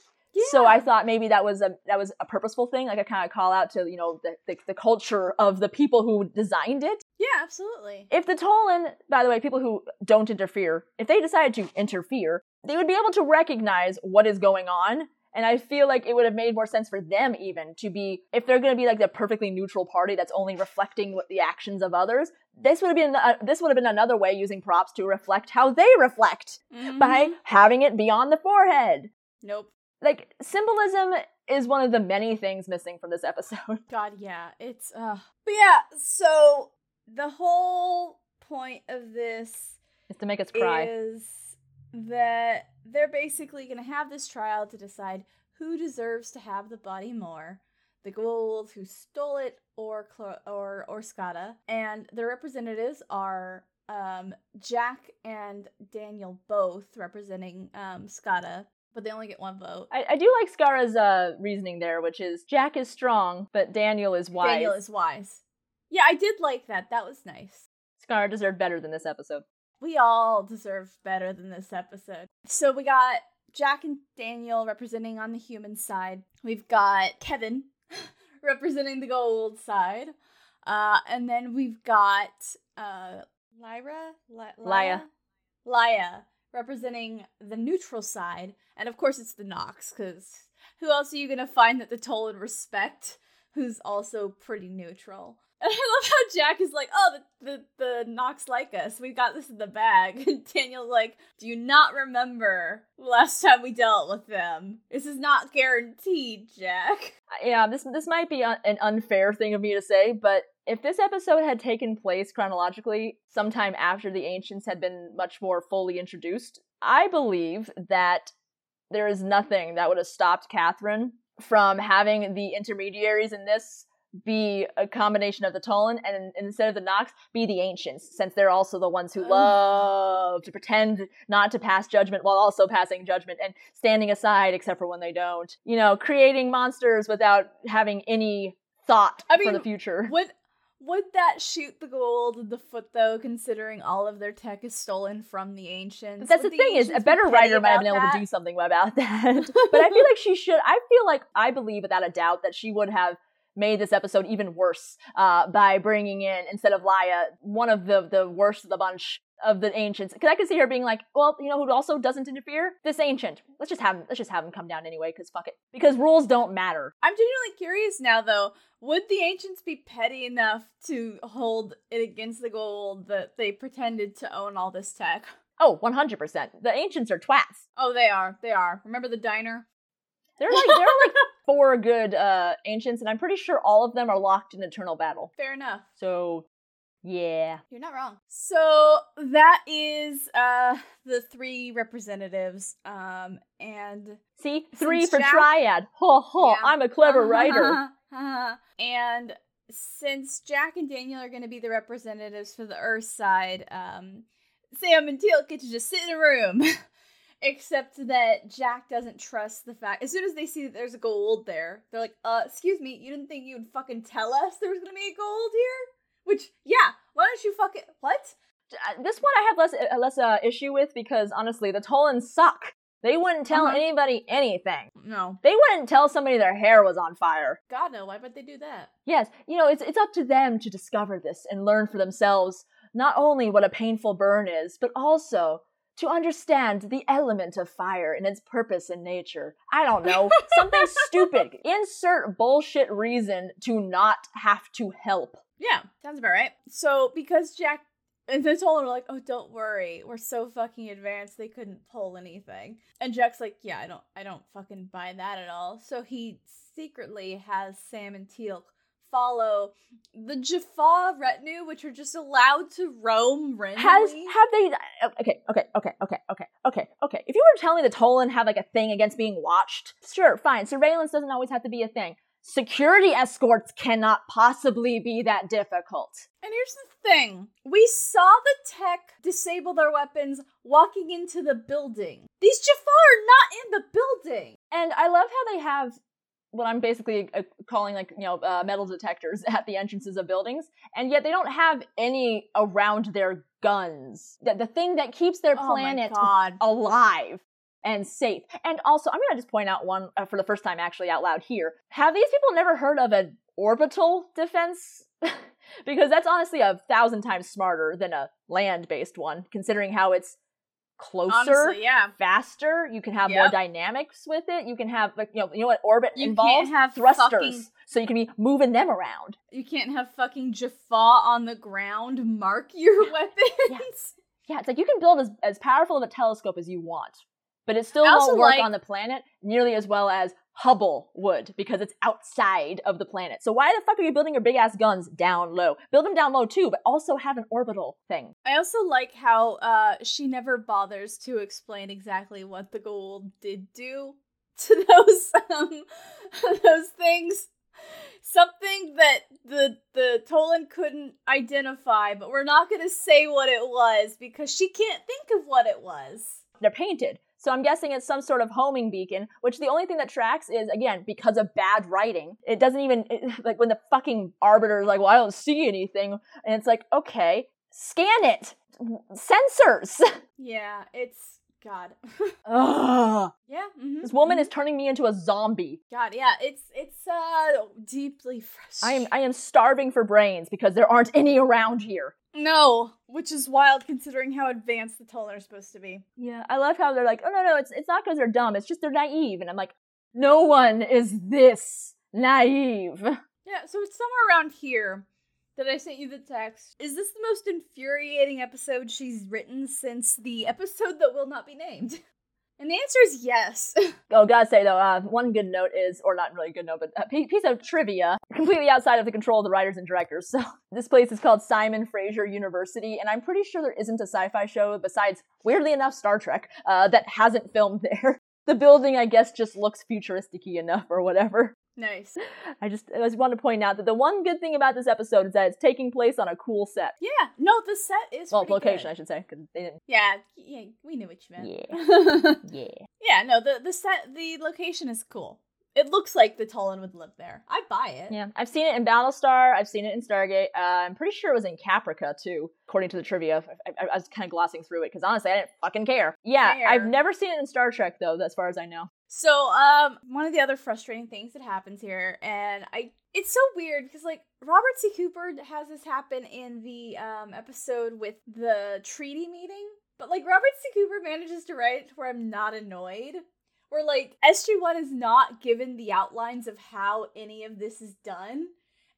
So I thought maybe that was a that was a purposeful thing, like a kind of call out to you know the, the the culture of the people who designed it. Yeah, absolutely. If the Tollan, by the way, people who don't interfere, if they decided to interfere, they would be able to recognize what is going on. And I feel like it would have made more sense for them even to be, if they're going to be like the perfectly neutral party that's only reflecting what the actions of others, this would have been uh, this would have been another way using props to reflect how they reflect by Mhm. having it beyond the forehead. Nope. Like symbolism is one of the many things missing from this episode. God, yeah, it's uh. But yeah, so the whole point of this Is to make us cry. is that they're basically going to have this trial to decide who deserves to have the body more the Goa'uld who stole it or Clo- or or Skaara and the representatives are um, Jack and Daniel both representing um, Skaara but they only get one vote I, I do like Skaara's uh, reasoning there, which is Jack is strong, but Daniel is wise. Daniel is wise yeah I did like that that was nice Skaara deserved better than this episode. we all deserve better than this episode. So we got Jack and Daniel representing on the human side. We've got Kevin representing the Goa'uld side. Uh, and then we've got uh, Lyra? Li- Lya. Lya representing the neutral side. And of course it's the Nox, because who else are you to find that the Tollan respect who's also pretty neutral? And I love how Jack is like, oh, the, the, the Nox like us. We got this in the bag. And Daniel's like, do you not remember last time we dealt with them? This is not guaranteed, Jack. Uh, Yeah, this this might be an unfair thing of me to say, but if this episode had taken place chronologically sometime after the ancients had been much more fully introduced, I believe that there is nothing that would have stopped Katharyn from having the intermediaries in this be a combination of the Tollan and instead of the Nox be the ancients, since they're also the ones who oh. love to pretend not to pass judgment while also passing judgment and standing aside except for when they don't. You know, creating monsters without having any thought I for the future. Would Would that shoot the Goa'uld in the foot though, considering all of their tech is stolen from the ancients? That's Would the thing is, a better writer might have been able that? to do something about that. but I feel like she should. I feel like I believe without a doubt that she would have made this episode even worse uh, by bringing in instead of Lya one of the the worst of the bunch of the ancients. Because I could see her being like, well, you know, who also doesn't interfere? This ancient. Let's just have him. Let's just have him come down anyway. Because fuck it. Because rules don't matter. I'm genuinely curious now, though. Would the ancients be petty enough to hold it against the Goa'uld that they pretended to own all this tech? Oh, 100%. The ancients are twats. Oh, they are. They are. Remember the diner? They're like there are like four good uh ancients, and I'm pretty sure all of them are locked in eternal battle. Fair enough. So yeah. You're not wrong. So that is uh the three representatives. Um and See, three for Jack- triad. Ho ho! Yeah. I'm a clever writer. and since Jack and Daniel are going to be the representatives for the Earth side, um, Sam and Teal get to just sit in a room. Except that Jack doesn't trust the fact. As soon as they see that there's a Goa'uld there, they're like, "Uh, excuse me, you didn't think you'd fucking tell us there was gonna be a Goa'uld here?" Which, yeah, why don't you fucking what? Uh, This one I have less uh, less uh, issue with because honestly, the Tollans suck. They wouldn't tell Uh-huh. anybody anything. No, They wouldn't tell somebody their hair was on fire. God no. Why would they do that? Yes, you know, it's it's up to them to discover this and learn for themselves not only what a painful burn is, but also to understand the element of fire and its purpose in nature. I don't know, something stupid. Insert bullshit reason to not have to help. Yeah, sounds about right. So because Jack and they told him like, "Oh, don't worry, we're so fucking advanced they couldn't pull anything." And Jack's like, "Yeah, I don't, I don't fucking buy that at all." So he secretly has Sam and Teal'c follow the Jaffa retinue, which are just allowed to roam randomly. Has have they? uh, Okay, okay, okay, okay, okay, okay, okay. If you were to tell me the Tollan have like a thing against being watched, sure, fine. Surveillance doesn't always have to be a thing. Security escorts cannot possibly be that difficult. And here's the thing we saw the tech disable their weapons walking into the building. These Jaffa are not in the building. And I love how they have what I'm basically uh, calling like you know uh, metal detectors at the entrances of buildings, and yet they don't have any around their guns. The, the thing that keeps their Oh planet God. alive and safe. And also, I'm gonna just point out one uh, for the first time actually out loud here. Have these people never heard of an orbital defense? because that's honestly a thousand times smarter than a land-based one, considering how it's closer Honestly, yeah. faster. You can have more dynamics with it. You can have like you know you know what orbit You involves can't have thrusters, fucking- so you can be moving them around. You can't have fucking Jaffa on the ground mark your weapons. Yeah, it's like you can build as as powerful of a telescope as you want, but it still won't work like- on the planet nearly as well as Hubble would because it's outside of the planet. So why the fuck are you building your big ass guns down low? Build them down low too, but also have an orbital thing. I also like how uh she never bothers to explain exactly what the Goa'uld did do to those um those things. Something that the the Tollan couldn't identify, but we're not gonna say what it was because she can't think of what it was. They're painted. So I'm guessing it's some sort of homing beacon, which the only thing that tracks is, again, because of bad writing. It doesn't even, it, like, when the fucking arbiter's like, well, I don't see anything. And it's like, okay, scan it. Sensors. Yeah, it's God. Ugh. yeah. mhm, This woman mhm. is turning me into a zombie. God, yeah, it's it's uh deeply frustrating. I am, I am starving for brains because there aren't any around here. No, which is wild considering how advanced the Tollan are supposed to be. Yeah, I love how they're like, oh no, no, it's, it's not because they're dumb. It's just they're naive. And I'm like, no one is this naive. Yeah, so it's somewhere around here that I sent you the text. Is this the most infuriating episode she's written since the episode that will not be named? And the answer is yes. Oh, gotta say though, uh, one good note is, or not really good note, but a piece of trivia, completely outside of the control of the writers and directors. So this place is called Simon Fraser University, and I'm pretty sure there isn't a sci-fi show besides, weirdly enough, Star Trek, uh, that hasn't filmed there. The building, I guess, just looks futuristic-y enough or whatever. nice. I just, I just want to point out that the one good thing about this episode is that it's taking place on a cool set. Yeah, no, the set is Well, location, I should say, because they didn't. Yeah, yeah, we knew what you meant. Yeah. Yeah. yeah, no, the the set, the location is cool. It looks like the Tollan would live there. I buy it. Yeah, I've seen it in Battlestar. I've seen it in Stargate. Uh, I'm pretty sure it was in Caprica too, according to the trivia. I, I, I was kind of glossing through it because honestly, I didn't fucking care. Yeah, Fair. I've never seen it in Star Trek though, as far as I know. So, um, one of the other frustrating things that happens here, and I, it's so weird because like Robert C. Cooper has this happen in the um episode with the treaty meeting, but like Robert C. Cooper manages to write it to where I'm not annoyed. Where like SG1 is not given the outlines of how any of this is done,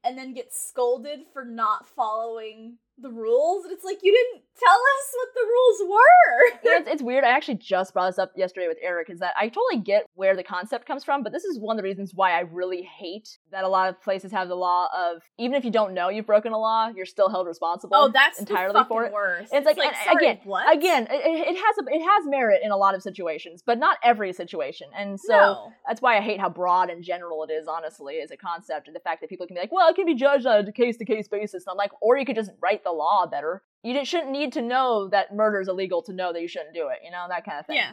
and then gets scolded for not following the rules. And it's like you didn't tell us what the rules were. Know, it's, it's weird. I actually just brought this up yesterday with Eric. Is that I totally get where the concept comes from, but this is one of the reasons why I really hate that a lot of places have the law of even if you don't know you've broken a law, you're still held responsible. Oh, that's entirely the for it. worst. It's like, and sorry, again, what? again, it, it has a, it has merit in a lot of situations, but not every situation. And so No. that's why I hate how broad and general it is. Honestly, as a concept, and the fact that people can be like, well, it can be judged on a case to case basis. And I'm like, or you could just write the law better. You didn't- shouldn't need to know that murder is illegal to know that you shouldn't do it. You know that kind of thing. Yeah,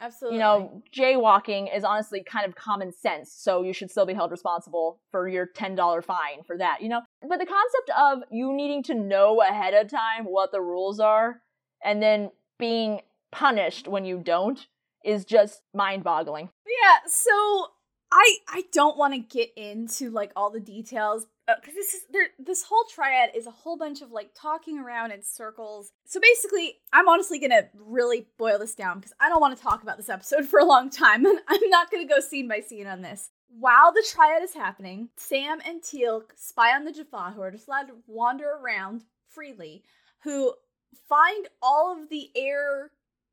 absolutely. You know, jaywalking is honestly kind of common sense, so you should still be held responsible for your $10 fine for that, you know? But the concept of you needing to know ahead of time what the rules are and then being punished when you don't is just mind boggling. Yeah, so I I don't want to get into like all the details because this is there. This whole triad is a whole bunch of like talking around in circles. So basically, I'm honestly gonna really boil this down because I don't want to talk about this episode for a long time, and I'm not gonna go scene by scene on this. While the triad is happening, Sam and Teal'c spy on the Jaffa, who are just allowed to wander around freely, who find all of the air,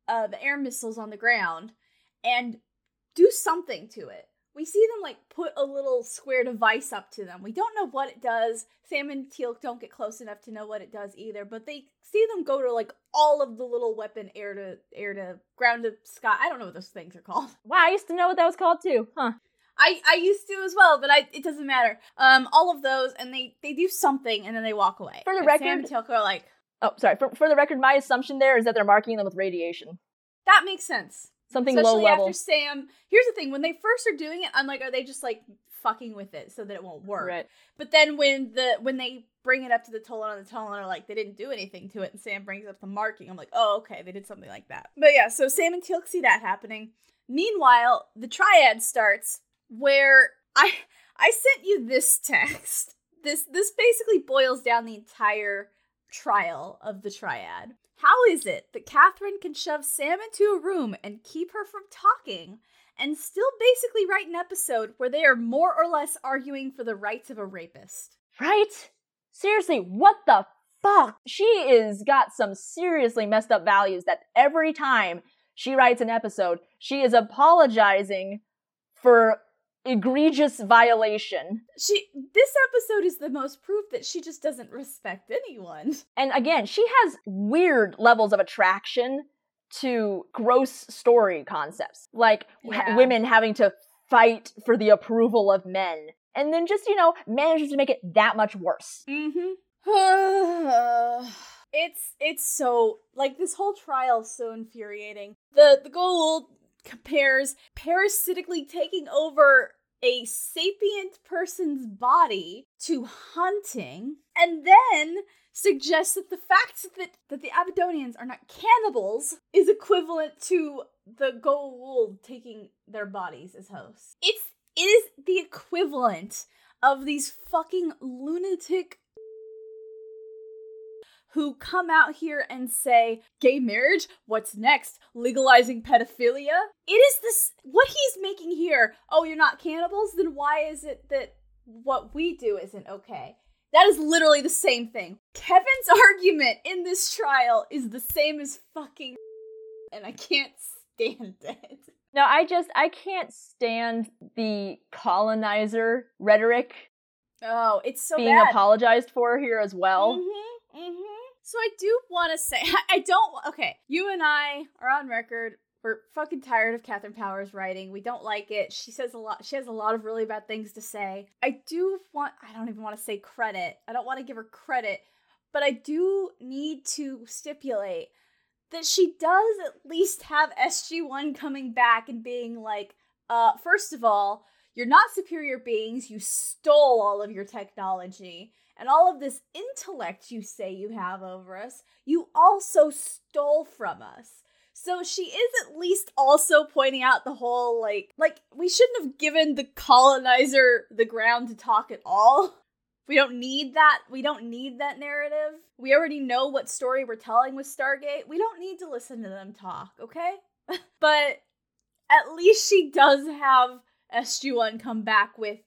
uh, the air missiles on the ground, and do something to it. We see them like put a little square device up to them. We don't know what it does. Sam and Teal'c don't get close enough to know what it does either, but they see them go to like all of the little weapon air to air to ground to sky. I don't know what those things are called. Wow, I used to know what that was called too, huh? I I used to as well, but I it doesn't matter. Um, all of those, and they they do something, and then they walk away. For the And record- Sam and Teal'c are like, Oh, sorry. For, for the record, my assumption there is that they're marking them with radiation. that makes sense. Something Especially low level. after Sam. Here's the thing: when they first are doing it, I'm like, are they just like fucking with it so that it won't work? Right. But then when the when they bring it up to the Tollan and the Tollan are like, they didn't do anything to it, and Sam brings up the marking, I'm like, oh, okay, they did something like that. But yeah, so Sam and Teal'c see that happening. Meanwhile, the triad starts where I I sent you this text. This this basically boils down the entire trial of the triad. How is it that Katharyn can shove Sam into a room and keep her from talking and still basically write an episode where they are more or less arguing for the rights of a rapist? Right? Seriously, what the fuck? She is got some seriously messed up values that every time she writes an episode, she is apologizing for egregious violation. She this episode is the most proof that she just doesn't respect anyone. And again, she has weird levels of attraction to gross story concepts, like Yeah. women having to fight for the approval of men. And then just, you know, manages to make it that much worse. Mm-hmm. it's it's so like this whole trial is so infuriating. The the Goa'uld compares parasitically taking over a sapient person's body to hunting, and then suggests that the fact that that the Abydonians are not cannibals is equivalent to the Goa'uld taking their bodies as hosts. It's it is the equivalent of these fucking lunatic who come out here and say, gay marriage? What's next? Legalizing pedophilia? It is this, what he's making here. Oh, you're not cannibals? Then why is it that what we do isn't okay? That is literally the same thing. Kevin's argument in this trial is the same as fucking, and I can't stand it. No, I just I can't stand the colonizer rhetoric Oh, it's so being bad. apologized for here as well. Mm-hmm, mm-hmm. So I do want to say, I don't. Okay, you and I are on record. We're fucking tired of Katharyn Powers writing. We don't like it. She says a lot. She has a lot of really bad things to say. I do want. I don't even want to say credit. I don't want to give her credit, but I do need to stipulate that she does at least have SG1 coming back and being like, uh, first of all, You're not superior beings. You stole all of your technology and all of this intellect you say you have over us. You also stole from us. So she is at least also pointing out the whole like like we shouldn't have given the colonizer the ground to talk at all. We don't need that. We don't need that narrative. We already know what story we're telling with Stargate. We don't need to listen to them talk, okay? but at least she does have SG1 come back with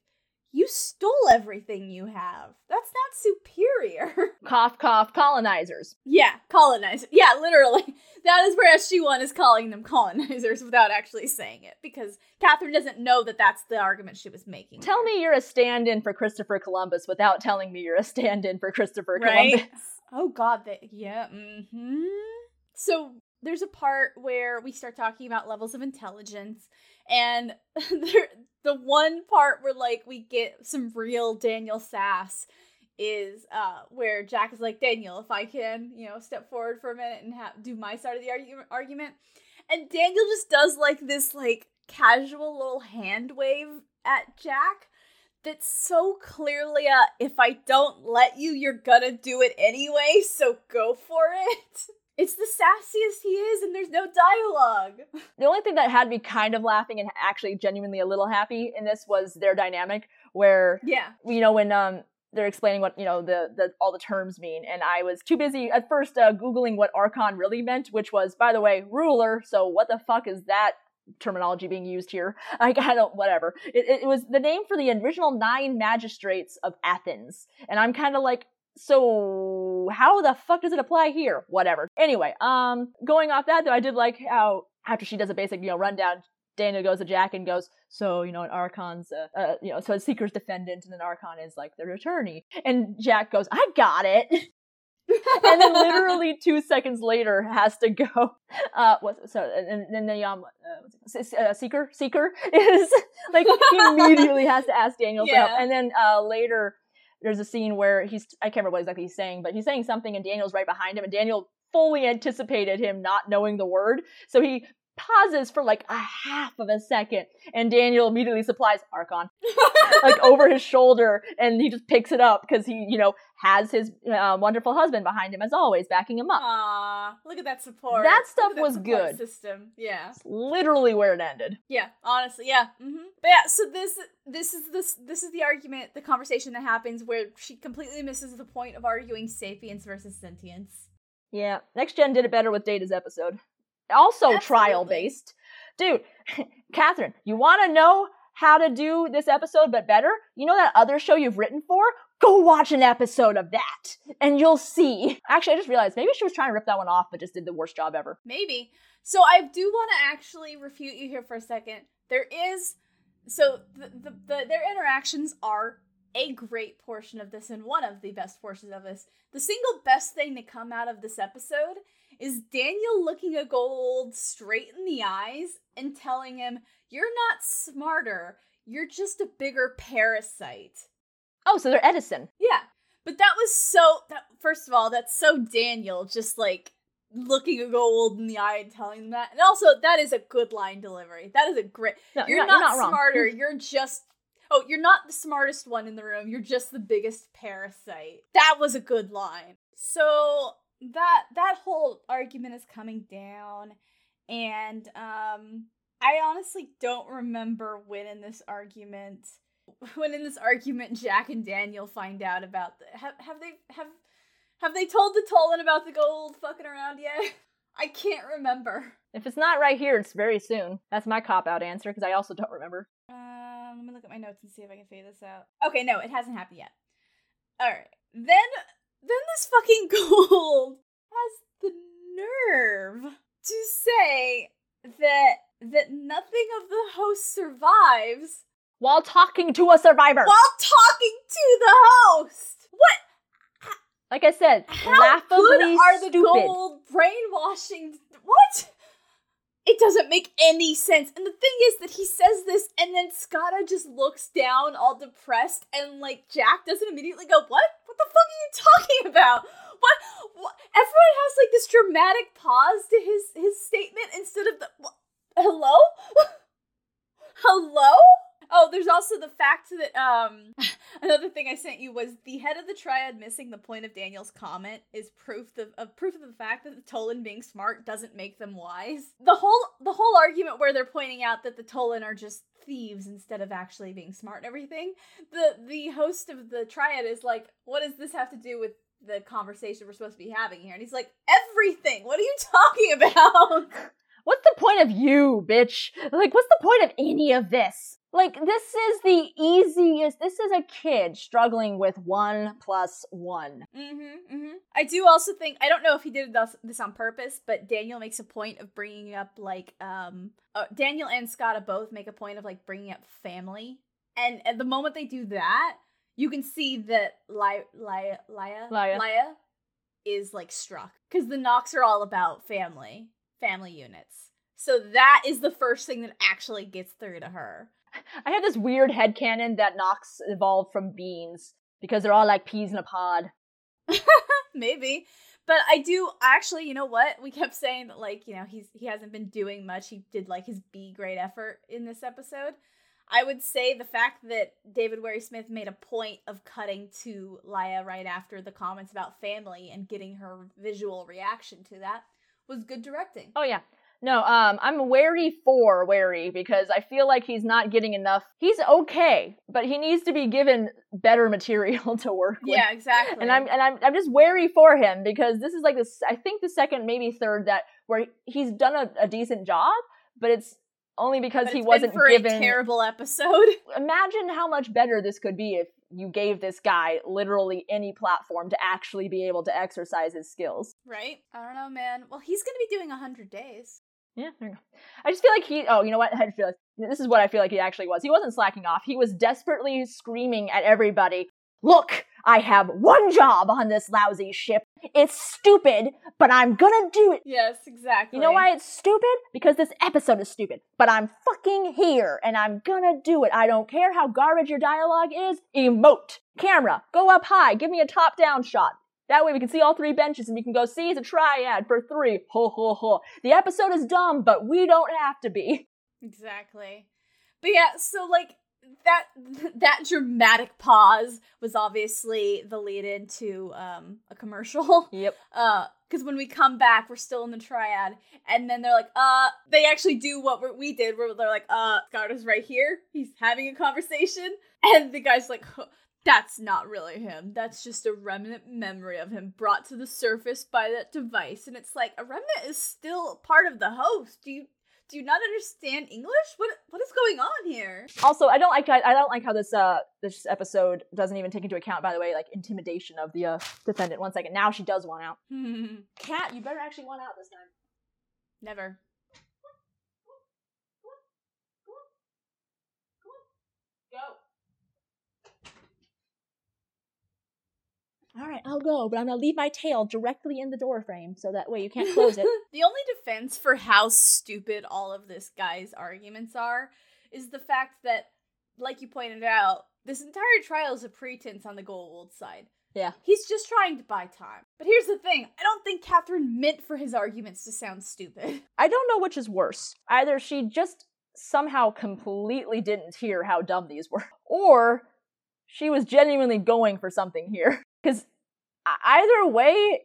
you stole everything you have. That's not superior. cough, cough, colonizers. Yeah, colonizers. Yeah, literally. That is where SG1 is calling them colonizers without actually saying it because Katharyn doesn't know that that's the argument she was making. Tell me you're a stand in for Christopher Columbus without telling me you're a stand in for Christopher right? Columbus. Oh, God. That, yeah. Mm-hmm. So there's a part where we start talking about levels of intelligence and the one part where like we get some real Daniel sass is uh where Jack is like Daniel, if I can, you know, step forward for a minute and do my side of the argument argument, and Daniel just does like this like casual little hand wave at Jack. That's so clearly a if I don't let you, you're gonna do it anyway, so go for it. It's the sassiest he is, and there's no dialogue. The only thing that had me kind of laughing and actually genuinely a little happy in this was their dynamic, where yeah, you know when um they're explaining what you know the, the all the terms mean and i was too busy at first uh, googling what archon really meant which was by the way ruler so what the fuck is that terminology being used here? I don't whatever. It, it was the name for the original nine magistrates of athens and i'm kind of like so how the fuck does it apply here? Whatever. Anyway, um, going off that though, I did like how after she does a basic, you know, rundown, Daniel goes to Jack and goes, so you know, an Archon's, uh, uh, you know, so a Seeker's defendant, and an Archon is like their attorney. And Jack goes, I got it. and then literally two seconds later has to go. Uh, what? So and then the um, uh, uh, Seeker, Seeker is like he immediately has to ask Daniel yeah. for help, and then uh later there's a scene where he's I can't remember what exactly he's saying, but he's saying something and Daniel's right behind him and Daniel fully anticipated him not knowing the word. So he pauses for like a half of a second and Daniel immediately supplies Archon like over his shoulder and he just picks it up because he, you know, has his uh, wonderful husband behind him as always backing him up. Aww, look at that support. That stuff that was good. System, yeah. It's literally where it ended. Yeah, honestly, yeah. Mm-hmm. But yeah, so this this is this this is the argument, the conversation that happens where she completely misses the point of arguing sapience versus sentience. Yeah, next gen did it better with Data's episode also trial based. Dude, Katharyn, you want to know how to do this episode but better? You know that other show you've written for? Go watch an episode of that and you'll see. Actually, I just realized maybe she was trying to rip that one off but just did the worst job ever. Maybe. So I do want to actually refute you here for a second. There is so the, the, the their interactions are a great portion of this and one of the best portions of this. The single best thing to come out of this episode is Daniel looking a Goa'uld straight in the eyes and telling him, You're not smarter, you're just a bigger parasite. Oh, so they're Edison. Yeah. But that was so that first of all, that's so Daniel, just like looking a Goa'uld in the eye and telling them that. And also that is a good line delivery. That is a great no, you're, you're, not, not, you're not smarter, you're just Oh, you're not the smartest one in the room. You're just the biggest parasite. That was a good line. So that that whole argument is coming down and um I honestly don't remember when in this argument when in this argument Jack and Daniel find out about the have have they have have they told the Tollan about the Goa'uld fucking around yet? I can't remember. If it's not right here, it's very soon. That's my cop out answer because I also don't remember. Um, let me look at my notes and see if I can figure this out. Okay, no, it hasn't happened yet. All right, then then this fucking Goa'uld has the nerve to say that that nothing of the host survives while talking to a survivor. While talking to the host. What? Like I said, How laughably good are the stupid. Goa'uld brainwashing? What? It doesn't make any sense. And the thing is that he says this, and then Skaara just looks down, all depressed, and like Jack doesn't immediately go, "What? What the fuck are you talking about? What? what? Everyone has like this dramatic pause to his his statement instead of the what? hello, hello." Oh, there's also the fact that um another thing I sent you was the head of the triad missing the point of Daniel's comment is proof of, of proof of the fact that the Tollan being smart doesn't make them wise. The whole the whole argument where they're pointing out that the Tollan are just thieves instead of actually being smart and everything. The the host of the triad is like, what does this have to do with the conversation we're supposed to be having here? And he's like, everything. What are you talking about? What's the point of you, bitch? Like, what's the point of any of this? Like, this is the easiest. This is a kid struggling with one plus one. Mm-hmm, mm-hmm. I do also think I don't know if he did this, on purpose, but Daniel makes a point of bringing up like um uh, Daniel and Skaara both make a point of like bringing up family, and at the moment they do that, you can see that Lya Lya Lya. Lya is like struck because the Nox are all about family, family units. So that is the first thing that actually gets through to her. I have this weird head headcanon that Nox evolved from beans because they're all like peas in a pod. Maybe. But I do actually, you know what? We kept saying that like, you know, he's he hasn't been doing much. He did like his B grade effort in this episode. I would say the fact that David Warry Smith made a point of cutting to Lya right after the comments about family and getting her visual reaction to that was good directing. Oh yeah. No, um, I'm wary for wary because I feel like he's not getting enough. He's okay, but he needs to be given better material to work with. Yeah, exactly. And I'm and I'm I'm just wary for him because this is like this. I think the second, maybe third, that where he's done a, a decent job, but it's only because But he wasn't given. a terrible episode. Imagine how much better this could be if you gave this guy literally any platform to actually be able to exercise his skills. right? I don't know, man. Well, he's gonna be doing hundred days. Yeah, there you go. I just feel like he. Oh, you know what? I just feel like this is what I feel like he actually was. He wasn't slacking off. He was desperately screaming at everybody. Look, I have one job on this lousy ship. It's stupid, but I'm gonna do it. Yes, exactly. You know why it's stupid? Because this episode is stupid. But I'm fucking here and I'm gonna do it. I don't care how garbage your dialogue is. Emote. Camera, go up high. Give me a top down shot. That way we can see all three benches and we can go see it's a triad for three. Ho ho ho. The episode is dumb, but we don't have to be. Exactly. But yeah, so like that that dramatic pause was obviously the lead into um a commercial. Yep. Uh cuz when we come back we're still in the triad and then they're like uh they actually do what we- we did where they're like uh Scott is right here. He's having a conversation and the guy's like "Huh, that's not really him. That's just a remnant memory of him brought to the surface by that device. And it's like a remnant is still part of the host. Do you do you not understand English? What what is going on here? Also, I don't like I don't like how this uh this episode doesn't even take into account, by the way, like intimidation of the uh, defendant. One second, now she does want out. Cat, you better actually want out this time. Never. All right, I'll go, but I'm gonna leave my tail directly in the door frame so that way you can't close it. the only defense for how stupid all of this guy's arguments are is the fact that, like you pointed out, this entire trial is a pretense on the Goa'uld side. Yeah. He's just trying to buy time. But here's the thing I don't think Katharyn meant for his arguments to sound stupid. I don't know which is worse. Either she just somehow completely didn't hear how dumb these were, or she was genuinely going for something here. Because either way,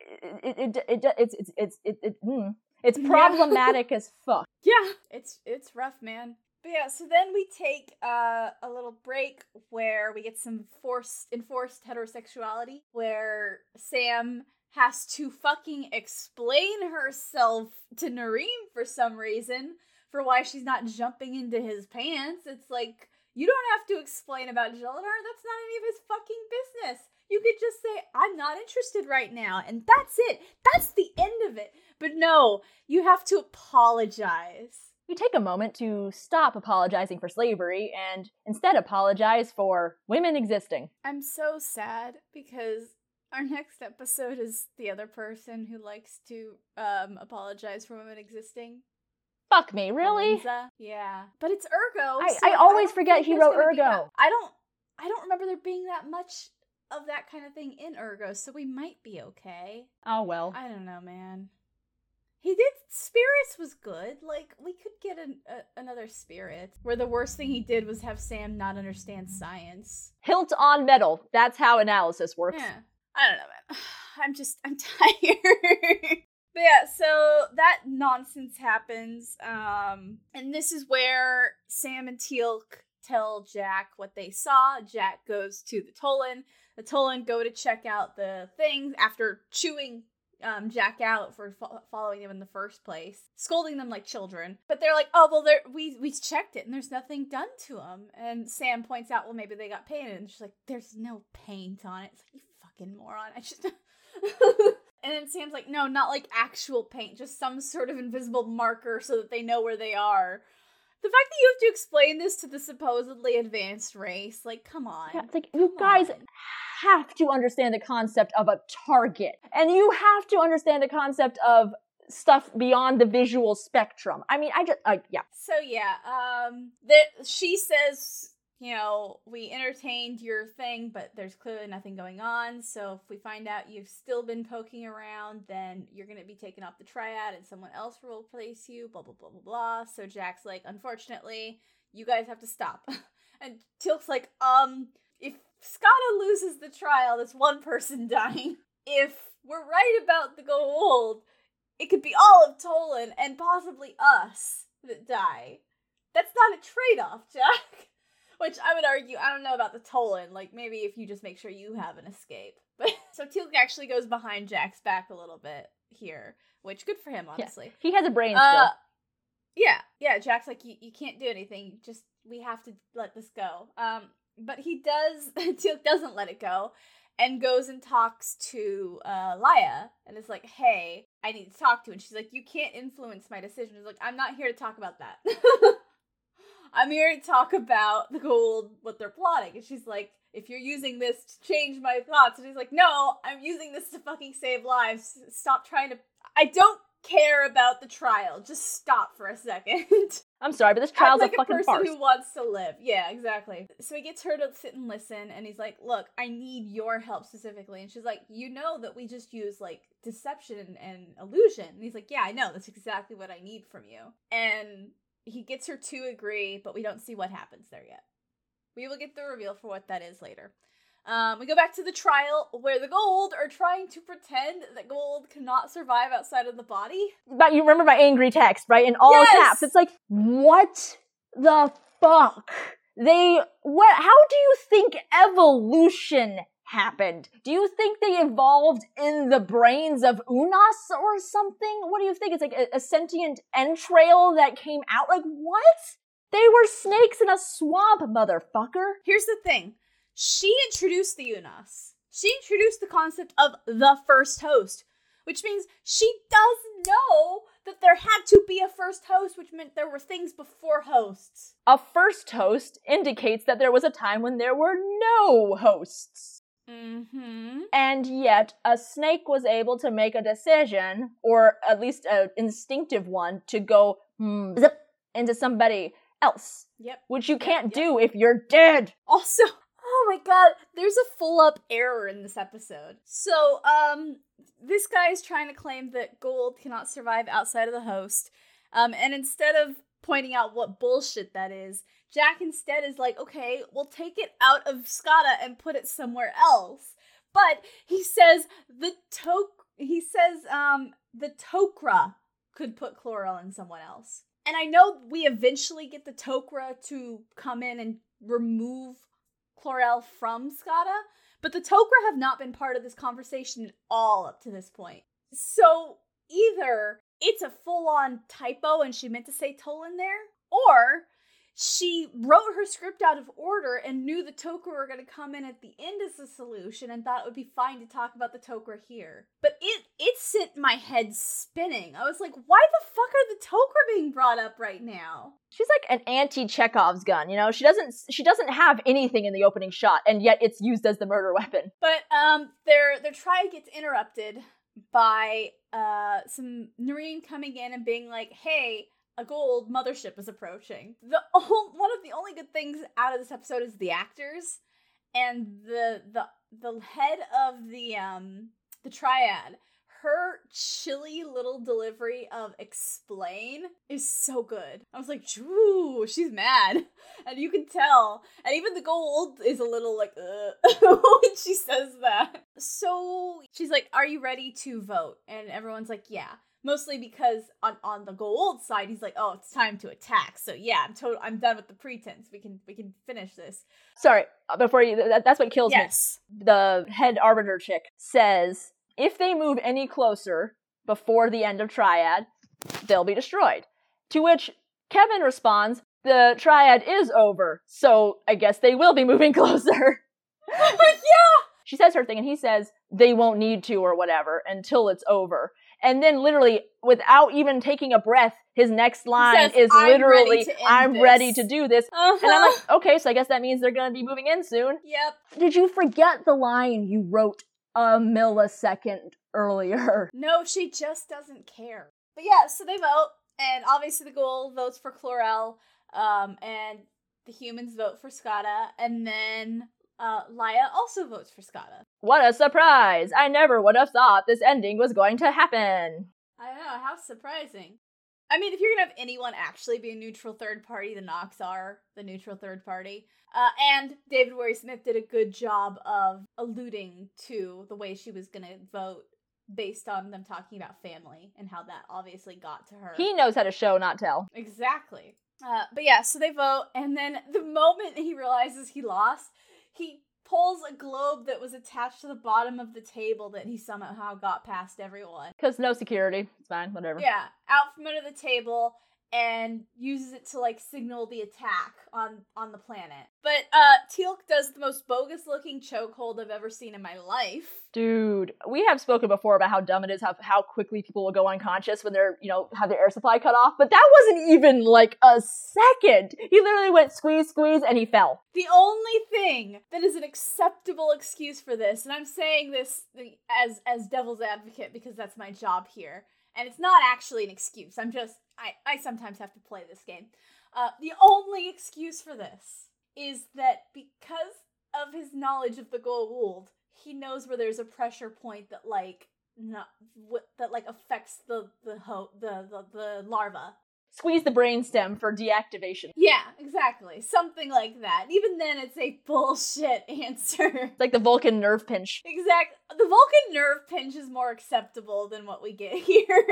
it, it, it, it, it's it's it's it, it, mm, it's Yeah. problematic as fuck. Yeah, it's it's rough, man. But yeah, so then we take uh, a little break where we get some forced enforced heterosexuality, where Sam has to fucking explain herself to Narim for some reason for why she's not jumping into his pants. It's like you don't have to explain about Jolinar. That's not any of his fucking business. You could just say, I'm not interested right now, and that's it. That's the end of it. But no, you have to apologize. We take a moment to stop apologizing for slavery and instead apologize for women existing. I'm so sad because our next episode is the other person who likes to um apologize for women existing. Fuck me, really? Yeah. But it's Ergo. I- so I always don't forget he wrote Ergo. that- I don't I don't remember there being that much of that kind of thing in Ergo, so we might be okay. Oh well. I don't know, man. He did spirits was good. Like we could get an, a, another spirit. Where the worst thing he did was have Sam not understand science. Hilt on metal. That's how analysis works. Yeah. I don't know, man. I'm just I'm tired. But yeah, so that nonsense happens. Um and this is where Sam and Teal'c tell Jack what they saw. Jack goes to the Tollan. The Tollan go to check out the things after chewing um, Jack out for fo- following them in the first place, scolding them like children. But they're like, "Oh, well, we we checked it and there's nothing done to them." And Sam points out, "Well, maybe they got painted." And she's like, "There's no paint on it." It's like, "You fucking moron!" I just. and then Sam's like, "No, not like actual paint, just some sort of invisible marker so that they know where they are." The fact that you have to explain this to the supposedly advanced race, like, come on. Yeah, like, you guys on. have to understand the concept of a target. And you have to understand the concept of stuff beyond the visual spectrum. I mean, I just, uh, yeah. So, yeah, um, that she says you know, we entertained your thing, but there's clearly nothing going on. So if we find out you've still been poking around, then you're going to be taken off the triad and someone else will replace you, blah, blah, blah, blah, blah. So Jack's like, unfortunately, you guys have to stop. and Teal'c's like, um, if Skaara loses the trial, that's one person dying. If we're right about the Goa'uld, it could be all of Tollan and possibly us that die. That's not a trade off, Jack. Which I would argue, I don't know about the Tollan. Like maybe if you just make sure you have an escape. But so Teal'c actually goes behind Jack's back a little bit here, which good for him, honestly. Yeah, he has a brain uh, still. Yeah, yeah. Jack's like, you, you can't do anything. Just we have to let this go. Um, but he does. Teal'c doesn't let it go, and goes and talks to uh, Lya, and is like, "Hey, I need to talk to." You. And she's like, "You can't influence my decision." He's like, "I'm not here to talk about that." I'm here to talk about the Goa'uld, what they're plotting. And she's like, if you're using this to change my thoughts. And he's like, no, I'm using this to fucking save lives. Stop trying to. I don't care about the trial. Just stop for a second. I'm sorry, but this trial's like a fucking a person farce. who wants to live. Yeah, exactly. So he gets her to sit and listen, and he's like, "Look, I need your help specifically." And she's like, "You know that we just use like deception and, and illusion." And he's like, "Yeah, I know. That's exactly what I need from you." And he gets her to agree, but we don't see what happens there yet. We will get the reveal for what that is later. Um, we go back to the trial where the Goa'uld are trying to pretend that Goa'uld cannot survive outside of the body. But you remember my angry text, right? In all yes! caps. It's like, what the fuck? They what how do you think evolution happened? Do you think they evolved in the brains of Unas or something? What do you think? It's like a, a sentient entrail that came out? Like, what? They were snakes in a swamp, motherfucker. Here's the thing she introduced the Unas. She introduced the concept of the first host, which means she does know that there had to be a first host, which meant there were things before hosts. A first host indicates that there was a time when there were no hosts. Mm-hmm. And yet, a snake was able to make a decision, or at least an instinctive one, to go hmm, zip into somebody else. Yep. Which you can't yep. do if you're dead. Also, oh my god, there's a full up error in this episode. So, um, this guy is trying to claim that Goa'uld cannot survive outside of the host. Um, and instead of pointing out what bullshit that is, Jack instead is like, okay, we'll take it out of Skaara and put it somewhere else. But he says the tok he says um the Tok'ra could put Klorel in someone else. And I know we eventually get the Tok'ra to come in and remove Klorel from Skada, but the Tok'ra have not been part of this conversation at all up to this point. So either it's a full on typo and she meant to say Tollan there, or she wrote her script out of order and knew the Tok'ra were going to come in at the end as a solution and thought it would be fine to talk about the Tok'ra here. But it it sent my head spinning. I was like, why the fuck are the Tok'ra being brought up right now? She's like an anti-Chekhov's gun, you know? She doesn't she doesn't have anything in the opening shot and yet it's used as the murder weapon. But um their their try gets interrupted by uh some Nareen coming in and being like, "Hey, a Goa'uld mothership is approaching. The one of the only good things out of this episode is the actors and the the the head of the um the triad. Her chilly little delivery of explain is so good. I was like, "Ooh, she's mad," and you can tell. And even the Goa'uld is a little like, when she says that. So she's like, "Are you ready to vote?" And everyone's like, "Yeah." Mostly because on on the Goa'uld side, he's like, "Oh, it's time to attack." So yeah, I'm total. I'm done with the pretense. We can we can finish this. Sorry, uh, before you. That, that's what kills Yes. me. The head arbiter chick says if they move any closer before the end of Triad, they'll be destroyed. To which Kevin responds, "The Triad is over, so I guess they will be moving closer." yeah. she says her thing, and he says they won't need to or whatever until it's over. And then, literally, without even taking a breath, his next line says, is "I'm literally, to end "I'm this." ready to do this." Uh-huh. And I'm like, okay, so I guess that means they're gonna be moving in soon. yep. Did you forget the line you wrote a millisecond earlier? No, she just doesn't care. But yeah, so they vote, and obviously the Goa'uld votes for Klorel, um, and the humans vote for Skaara, and then uh, Lya also votes for Skaara. What a surprise! I never would have thought this ending was going to happen. I know, how surprising. I mean, if you're gonna have anyone actually be a neutral third party, the Nox are the neutral third party. Uh, and David Warry Smith did a good job of alluding to the way she was gonna vote based on them talking about family and how that obviously got to her. He knows how to show, not tell. Exactly. Uh, but yeah, so they vote, and then the moment he realizes he lost, he pulls a globe that was attached to the bottom of the table that he somehow got past everyone. Because no security. It's fine, whatever. Yeah, out from under the table and uses it to like signal the attack on on the planet. But uh Teal'c does the most bogus looking chokehold I've ever seen in my life. Dude, we have spoken before about how dumb it is how how quickly people will go unconscious when they're, you know, have their air supply cut off. But that wasn't even like a second. He literally went squeeze, squeeze, and he fell. The only thing that is an acceptable excuse for this, and I'm saying this as as devil's advocate because that's my job here, and it's not actually an excuse. I'm just I I sometimes have to play this game. Uh, the only excuse for this is that because of his knowledge of the Goa'uld, he knows where there's a pressure point that like not what that like affects the the ho- the, the the larva Squeeze the brainstem for deactivation. yeah, exactly. Something like that. Even then, it's a bullshit answer. It's like the Vulcan nerve pinch. exact. The Vulcan nerve pinch is more acceptable than what we get here.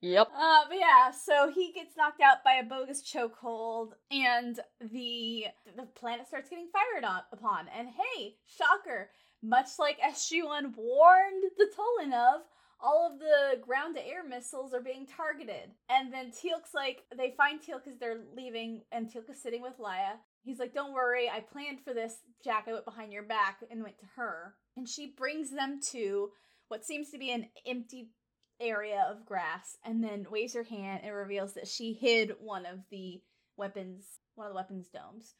Yep. uh, but yeah, so he gets knocked out by a bogus chokehold, and the the planet starts getting fired on, upon. And hey, shocker! Much like SG-1 warned the Tollan of, all of the ground to air missiles are being targeted. And then Teal'c's like, they find Teal'c as they're leaving, and Teal'c is sitting with Lya. He's like, Don't worry, I planned for this, Jack. I went behind your back and went to her. And she brings them to what seems to be an empty area of grass and then waves her hand and reveals that she hid one of the weapons, one of the weapons domes.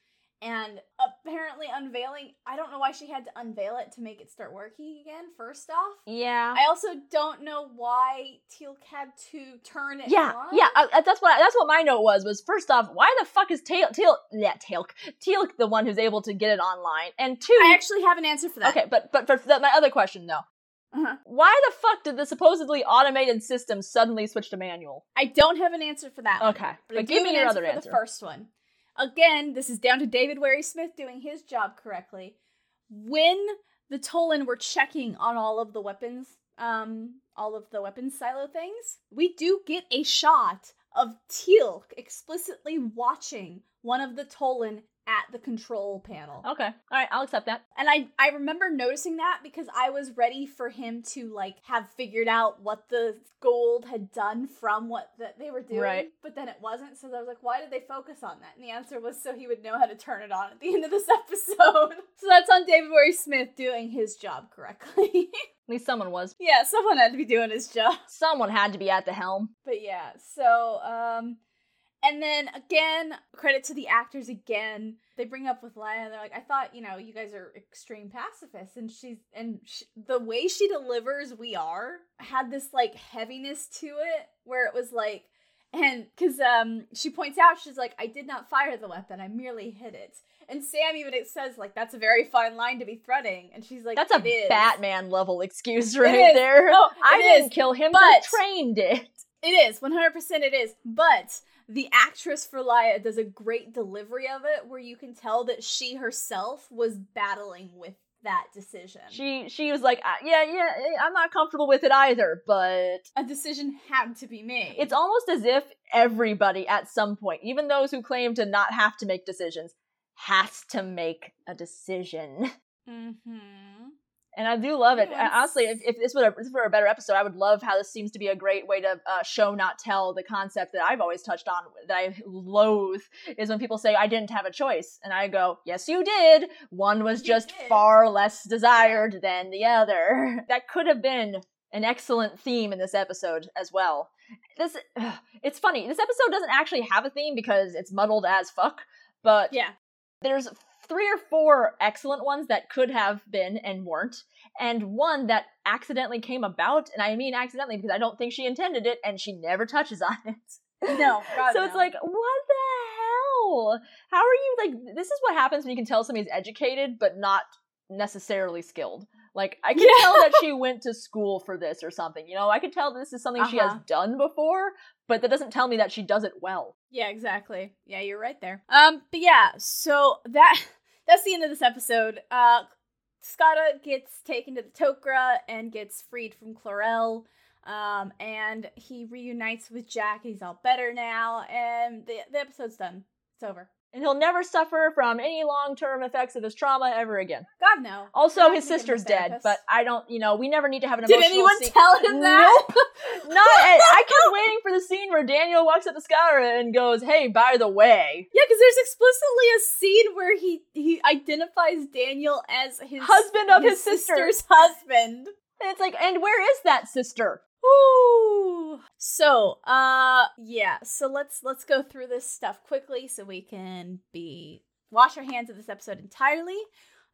And apparently unveiling, I don't know why she had to unveil it to make it start working again, first off. Yeah. I also don't know why Teal'c had to turn it yeah, on. yeah, uh, that's what that's what my note was. Was first off, why the fuck is Tail Tail yeah Tailk Teal'c the one who's able to get it online? And two, I actually have an answer for that. okay, but but for the, my other question though, Uh-huh. why the fuck did the supposedly automated system suddenly switch to manual? I don't have an answer for that. one, Okay, but, but give me an your answer other for answer. the first one. Again, this is down to David Warry Smith doing his job correctly. When the Tollan were checking on all of the weapons, um, all of the weapons silo things, we do get a shot of Teal'c explicitly watching one of the Tollan at the control panel. Okay, all right, I'll accept that. And I I remember noticing that because I was ready for him to like have figured out what the Goa'uld had done from what that they were doing. Right. But then it wasn't, so I was like, why did they focus on that? And the answer was so he would know how to turn it on at the end of this episode. so that's on David Warry Smith doing his job correctly. At least someone was. yeah, someone had to be doing his job. Someone had to be at the helm. But yeah, so um and then again, credit to the actors again. They bring up with Lya. They're like, "I thought, you know, you guys are extreme pacifists," and she's and sh the way she delivers "We are" had this like heaviness to it, where it was like, and because um she points out, she's like, "I did not fire the weapon. I merely hit it." And Sam even it says like that's a very fine line to be threading, and she's like, That's a "It is." Batman level excuse right there. No, I it didn't is, kill him, but- the train did. It is 100. percent It is, but the actress for Lya does a great delivery of it, where you can tell that she herself was battling with that decision. She she was like, "Uh, yeah, yeah, eh, I'm not comfortable with it either, but a decision had to be made. it's almost as if everybody at some point, even those who claim to not have to make decisions, has to make a decision. mm-hmm. And I do love it. Yes. Honestly, if, if this were a, this were a better episode, I would love how this seems to be a great way to uh, show, not tell, the concept that I've always touched on that I loathe is when people say I didn't have a choice, and I go, yes, you did. One was You just did. far less desired than the other. That could have been an excellent theme in this episode as well. This ugh, it's funny. This episode doesn't actually have a theme because it's muddled as fuck, but Yeah. there's three or four excellent ones that could have been and weren't, and one that accidentally came about, and I mean accidentally because I don't think she intended it, and she never touches on it. No, God, so it's like, what the hell? How are you like? This is what happens when you can tell somebody's educated but not necessarily skilled. Like I can Yeah. tell that she went to school for this or something. You know, I could tell this is something she has Uh-huh. done before, but that doesn't tell me that she does it well. Yeah, exactly. Yeah, you're right there. Um, but yeah, so that that's the end of this episode. Uh Skaara gets taken to the Tok'ra and gets freed from Klorel. Um, and he reunites with Jack. He's all better now, and the the episode's done. It's over. And he'll never suffer from any long-term effects of his trauma ever again. God no. Also, Not his gonna give him a sister's dead, but I don't, you know, we never need to have an did anyone scene. tell him that? Nope. Not. I kept waiting for the scene where Daniel walks up to Skaara and goes, "Hey, by the way, Yeah, because there's explicitly a scene where he he identifies Daniel as his husband of his, sister." sister's husband. And it's like, and where is that sister? Ooh. So, uh yeah, so let's let's go through this stuff quickly so we can be wash our hands of this episode entirely.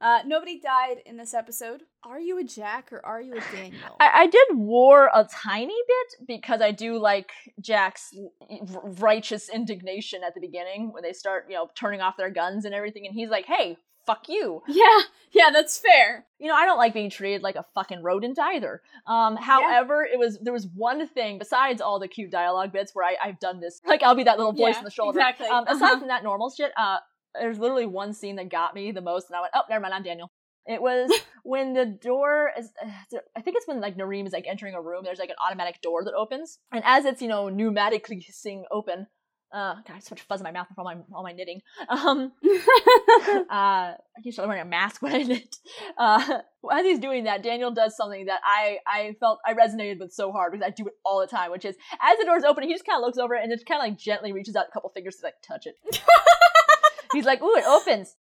Uh nobody died in this episode. Are you a Jack or are you a Daniel? I, I did war a tiny bit because I do like Jack's r- righteous indignation at the beginning when they start, you know, turning off their guns and everything, and he's like, "Hey, fuck you." yeah, yeah, that's fair. you know, I don't like being treated like a fucking rodent either. Um, however, it was there was one thing besides all the cute dialogue bits where I, I've done this, like I'll be that little voice Yeah, in the shoulder. exactly. Um, aside Uh-huh. from that normal shit, uh, there's literally one scene that got me the most, and I went, oh, never mind, I'm Daniel. It was when the door is, I think it's when like Narim is like entering a room. There's like an automatic door that opens, and as it's you know pneumatically sing open, uh, God, I have so much fuzz in my mouth from all my all my knitting. Um, uh, he started wearing a mask when I knit. Uh, as he's doing that, Daniel does something that I I felt I resonated with so hard because I do it all the time, which is as the door's opening, he just kind of looks over it and just kind of like gently reaches out a couple fingers to like touch it. he's like, "Ooh, it opens."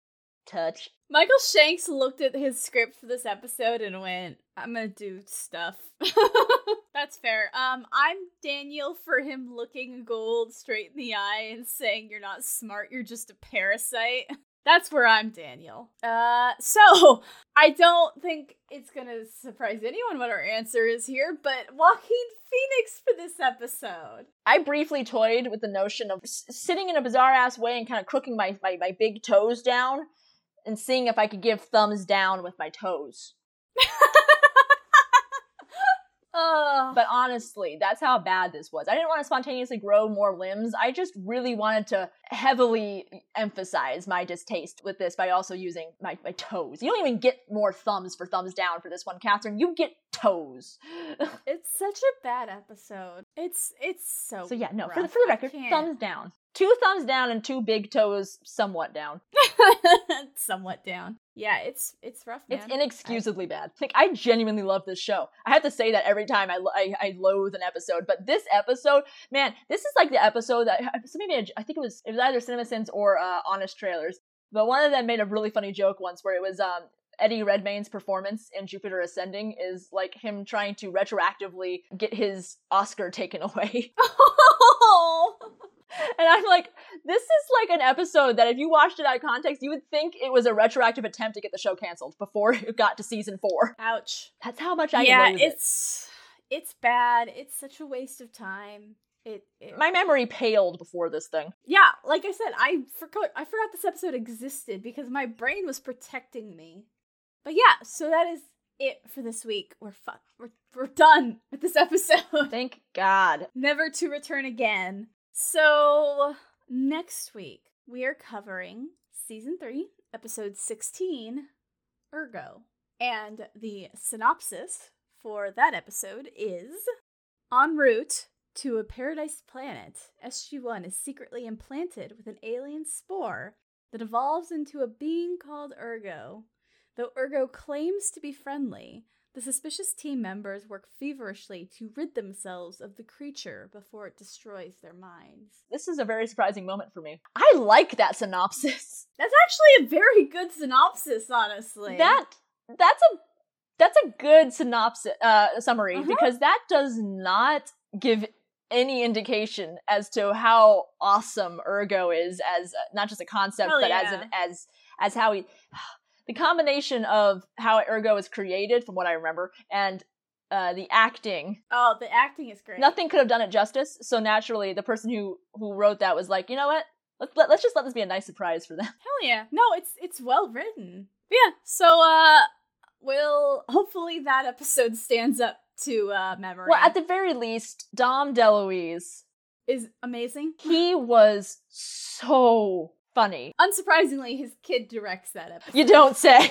Touch. Michael Shanks looked at his script for this episode and went, I'm gonna do stuff. That's fair. Um, I'm Daniel for him looking Goa'uld straight in the eye and saying, You're not smart, you're just a parasite. That's where I'm Daniel. Uh, so I don't think it's gonna surprise anyone what our answer is here, but Joaquin Phoenix for this episode. I briefly toyed with the notion of s- sitting in a bizarre ass way and kind of crooking my, my my big toes down and seeing if I could give thumbs down with my toes. Uh, But honestly, that's how bad this was. I didn't want to spontaneously grow more limbs. I just really wanted to heavily emphasize my distaste with this by also using my, my toes. You don't even get more thumbs for thumbs down for this one, Katharyn. You get toes. it's such a bad episode. It's it's so so yeah, no, for the, rough. for the record, thumbs down. Two thumbs down and two big toes somewhat down. somewhat down. Yeah, it's it's rough, man. It's inexcusably bad. Like I genuinely love this show. I have to say that every time I, I I loathe an episode, but this episode, man, this is like the episode that somebody made. A, I think it was it was either CinemaSins or uh, Honest Trailers, but one of them made a really funny joke once where it was um Eddie Redmayne's performance in Jupiter Ascending is like him trying to retroactively get his Oscar taken away. And I'm like, this is like an episode that if you watched it out of context, you would think it was a retroactive attempt to get the show canceled before it got to season four. ouch. That's how much I yeah, loathe it. it's it's bad. It's such a waste of time. It, it My memory paled before this thing. yeah, like I said, I forgot I forgot this episode existed because my brain was protecting me. But yeah, so that is it for this week. We're fuck. We're we're done with this episode. Thank God. Never to return again. So next week we are covering season three, episode sixteen, Urgo, and the synopsis for that episode is en route to a paradise planet, SG1 is secretly implanted with an alien spore that evolves into a being called Urgo. Though Urgo claims to be friendly, the suspicious team members work feverishly to rid themselves of the creature before it destroys their minds. This is a very surprising moment for me. I like that synopsis. That's actually a very good synopsis, honestly. That that's a that's a good synopsis uh summary Uh-huh. because that does not give any indication as to how awesome Urgo is as uh, not just a concept Hell but as an as as how he the combination of how Urgo is created from what I remember and uh, the acting Oh, the acting is great. nothing could have done it justice so naturally the person who who wrote that was like you know what let's let, let's just let this be a nice surprise for them Hell yeah. No, it's it's well written. But yeah, so uh will hopefully that episode stands up to uh memory. well at the very least Dom DeLuise is amazing. he was so funny Unsurprisingly, his kid directs that episode. you don't say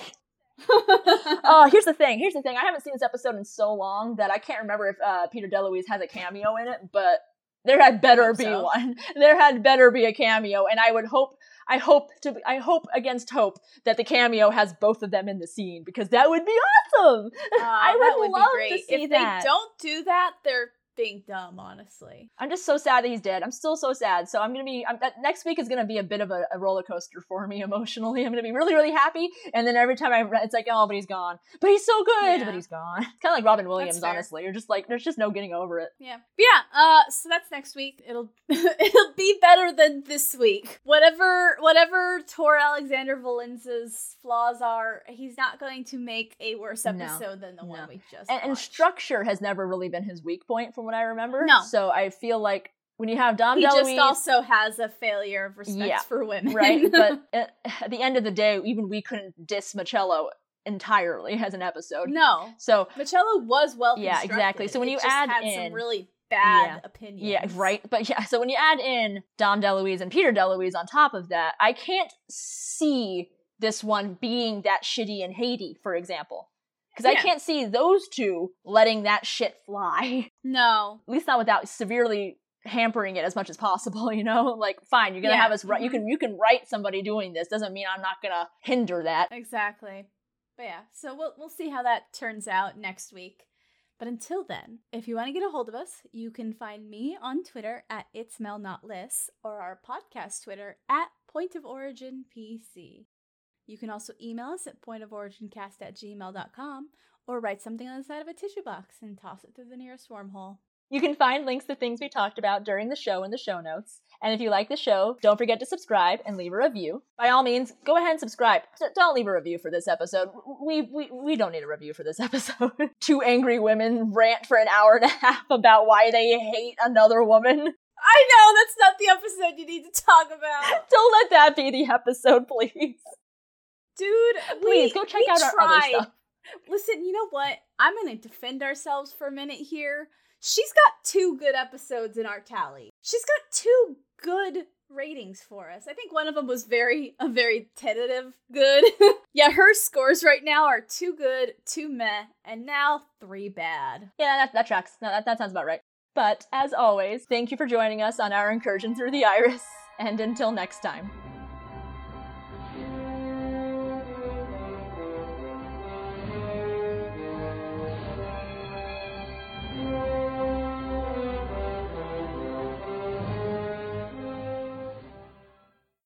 oh here's the thing here's the thing i haven't seen this episode in so long that i can't remember if uh, peter deluise has a cameo in it but there had better be so. one there had better be a cameo and i would hope i hope to i hope against hope that the cameo has both of them in the scene because that would be awesome Uh, I would would love to see if that. they don't do that, they're being dumb, honestly. i'm just so sad that he's dead. I'm still so sad. So i'm gonna be I'm, that next week is gonna be a bit of a, a roller coaster for me emotionally. I'm gonna be really really happy. And then every time i it's like oh but he's gone. But he's so good. Yeah. but he's gone. It's kind of like robin williams honestly. You're just like there's just no getting over it. Yeah. But yeah, uh so that's next week. It'll it'll better than this week. Whatever whatever Tor Alexander Valenza's flaws are, he's not going to make a worse No. episode than the No. one we just and, and structure has never really been his weak point from what i remember No. so i feel like when you have dom he just also has a failure of respect Yeah. for women. right but at, the end of the day even we couldn't diss Machello entirely as an episode no. so Machello was well Yeah, exactly. So when It you add had in- some really bad Yeah. opinions. Yeah, right. But yeah, so when you add in Dom DeLuise and Peter DeLuise on top of that, I can't see this one being that shitty in Haiti, for example. Because I can't see those two letting that shit fly. No. At least not without severely hampering it as much as possible, you know? Like, fine, you're gonna Yeah, have us write you mhm. can you can write somebody doing this. Doesn't mean I'm not gonna hinder that. Exactly. But yeah, so we'll we'll see how that turns out next week. But until then, if you want to get a hold of us, you can find me on Twitter at It's Mel Not Liss or our podcast Twitter at Point of Origin PC. You can also email us at pointoforigincast at gmail.com or write something on the side of a tissue box and toss it through the nearest wormhole. You can find links to things we talked about during the show in the show notes. And if you like the show, don't forget to subscribe and leave a review. By all means, go ahead and subscribe. D- don't leave a review for this episode. We, we, we don't need a review for this episode. Two angry women rant for an hour and a half about why they hate another woman. I know that's not the episode you need to talk about. Don't let that be the episode, please. Dude, Please, we- go check out our other stuff. Listen, you know what? I'm gonna defend ourselves for a minute here. She's got two good episodes in our tally. She's got two good ratings for us. I think one of them was very a very tentative good. yeah, her scores right now are two good, two meh, and now three bad. Yeah, that, that tracks. No, that, that sounds about right. But as always, thank you for joining us on our incursion through the iris. And until next time.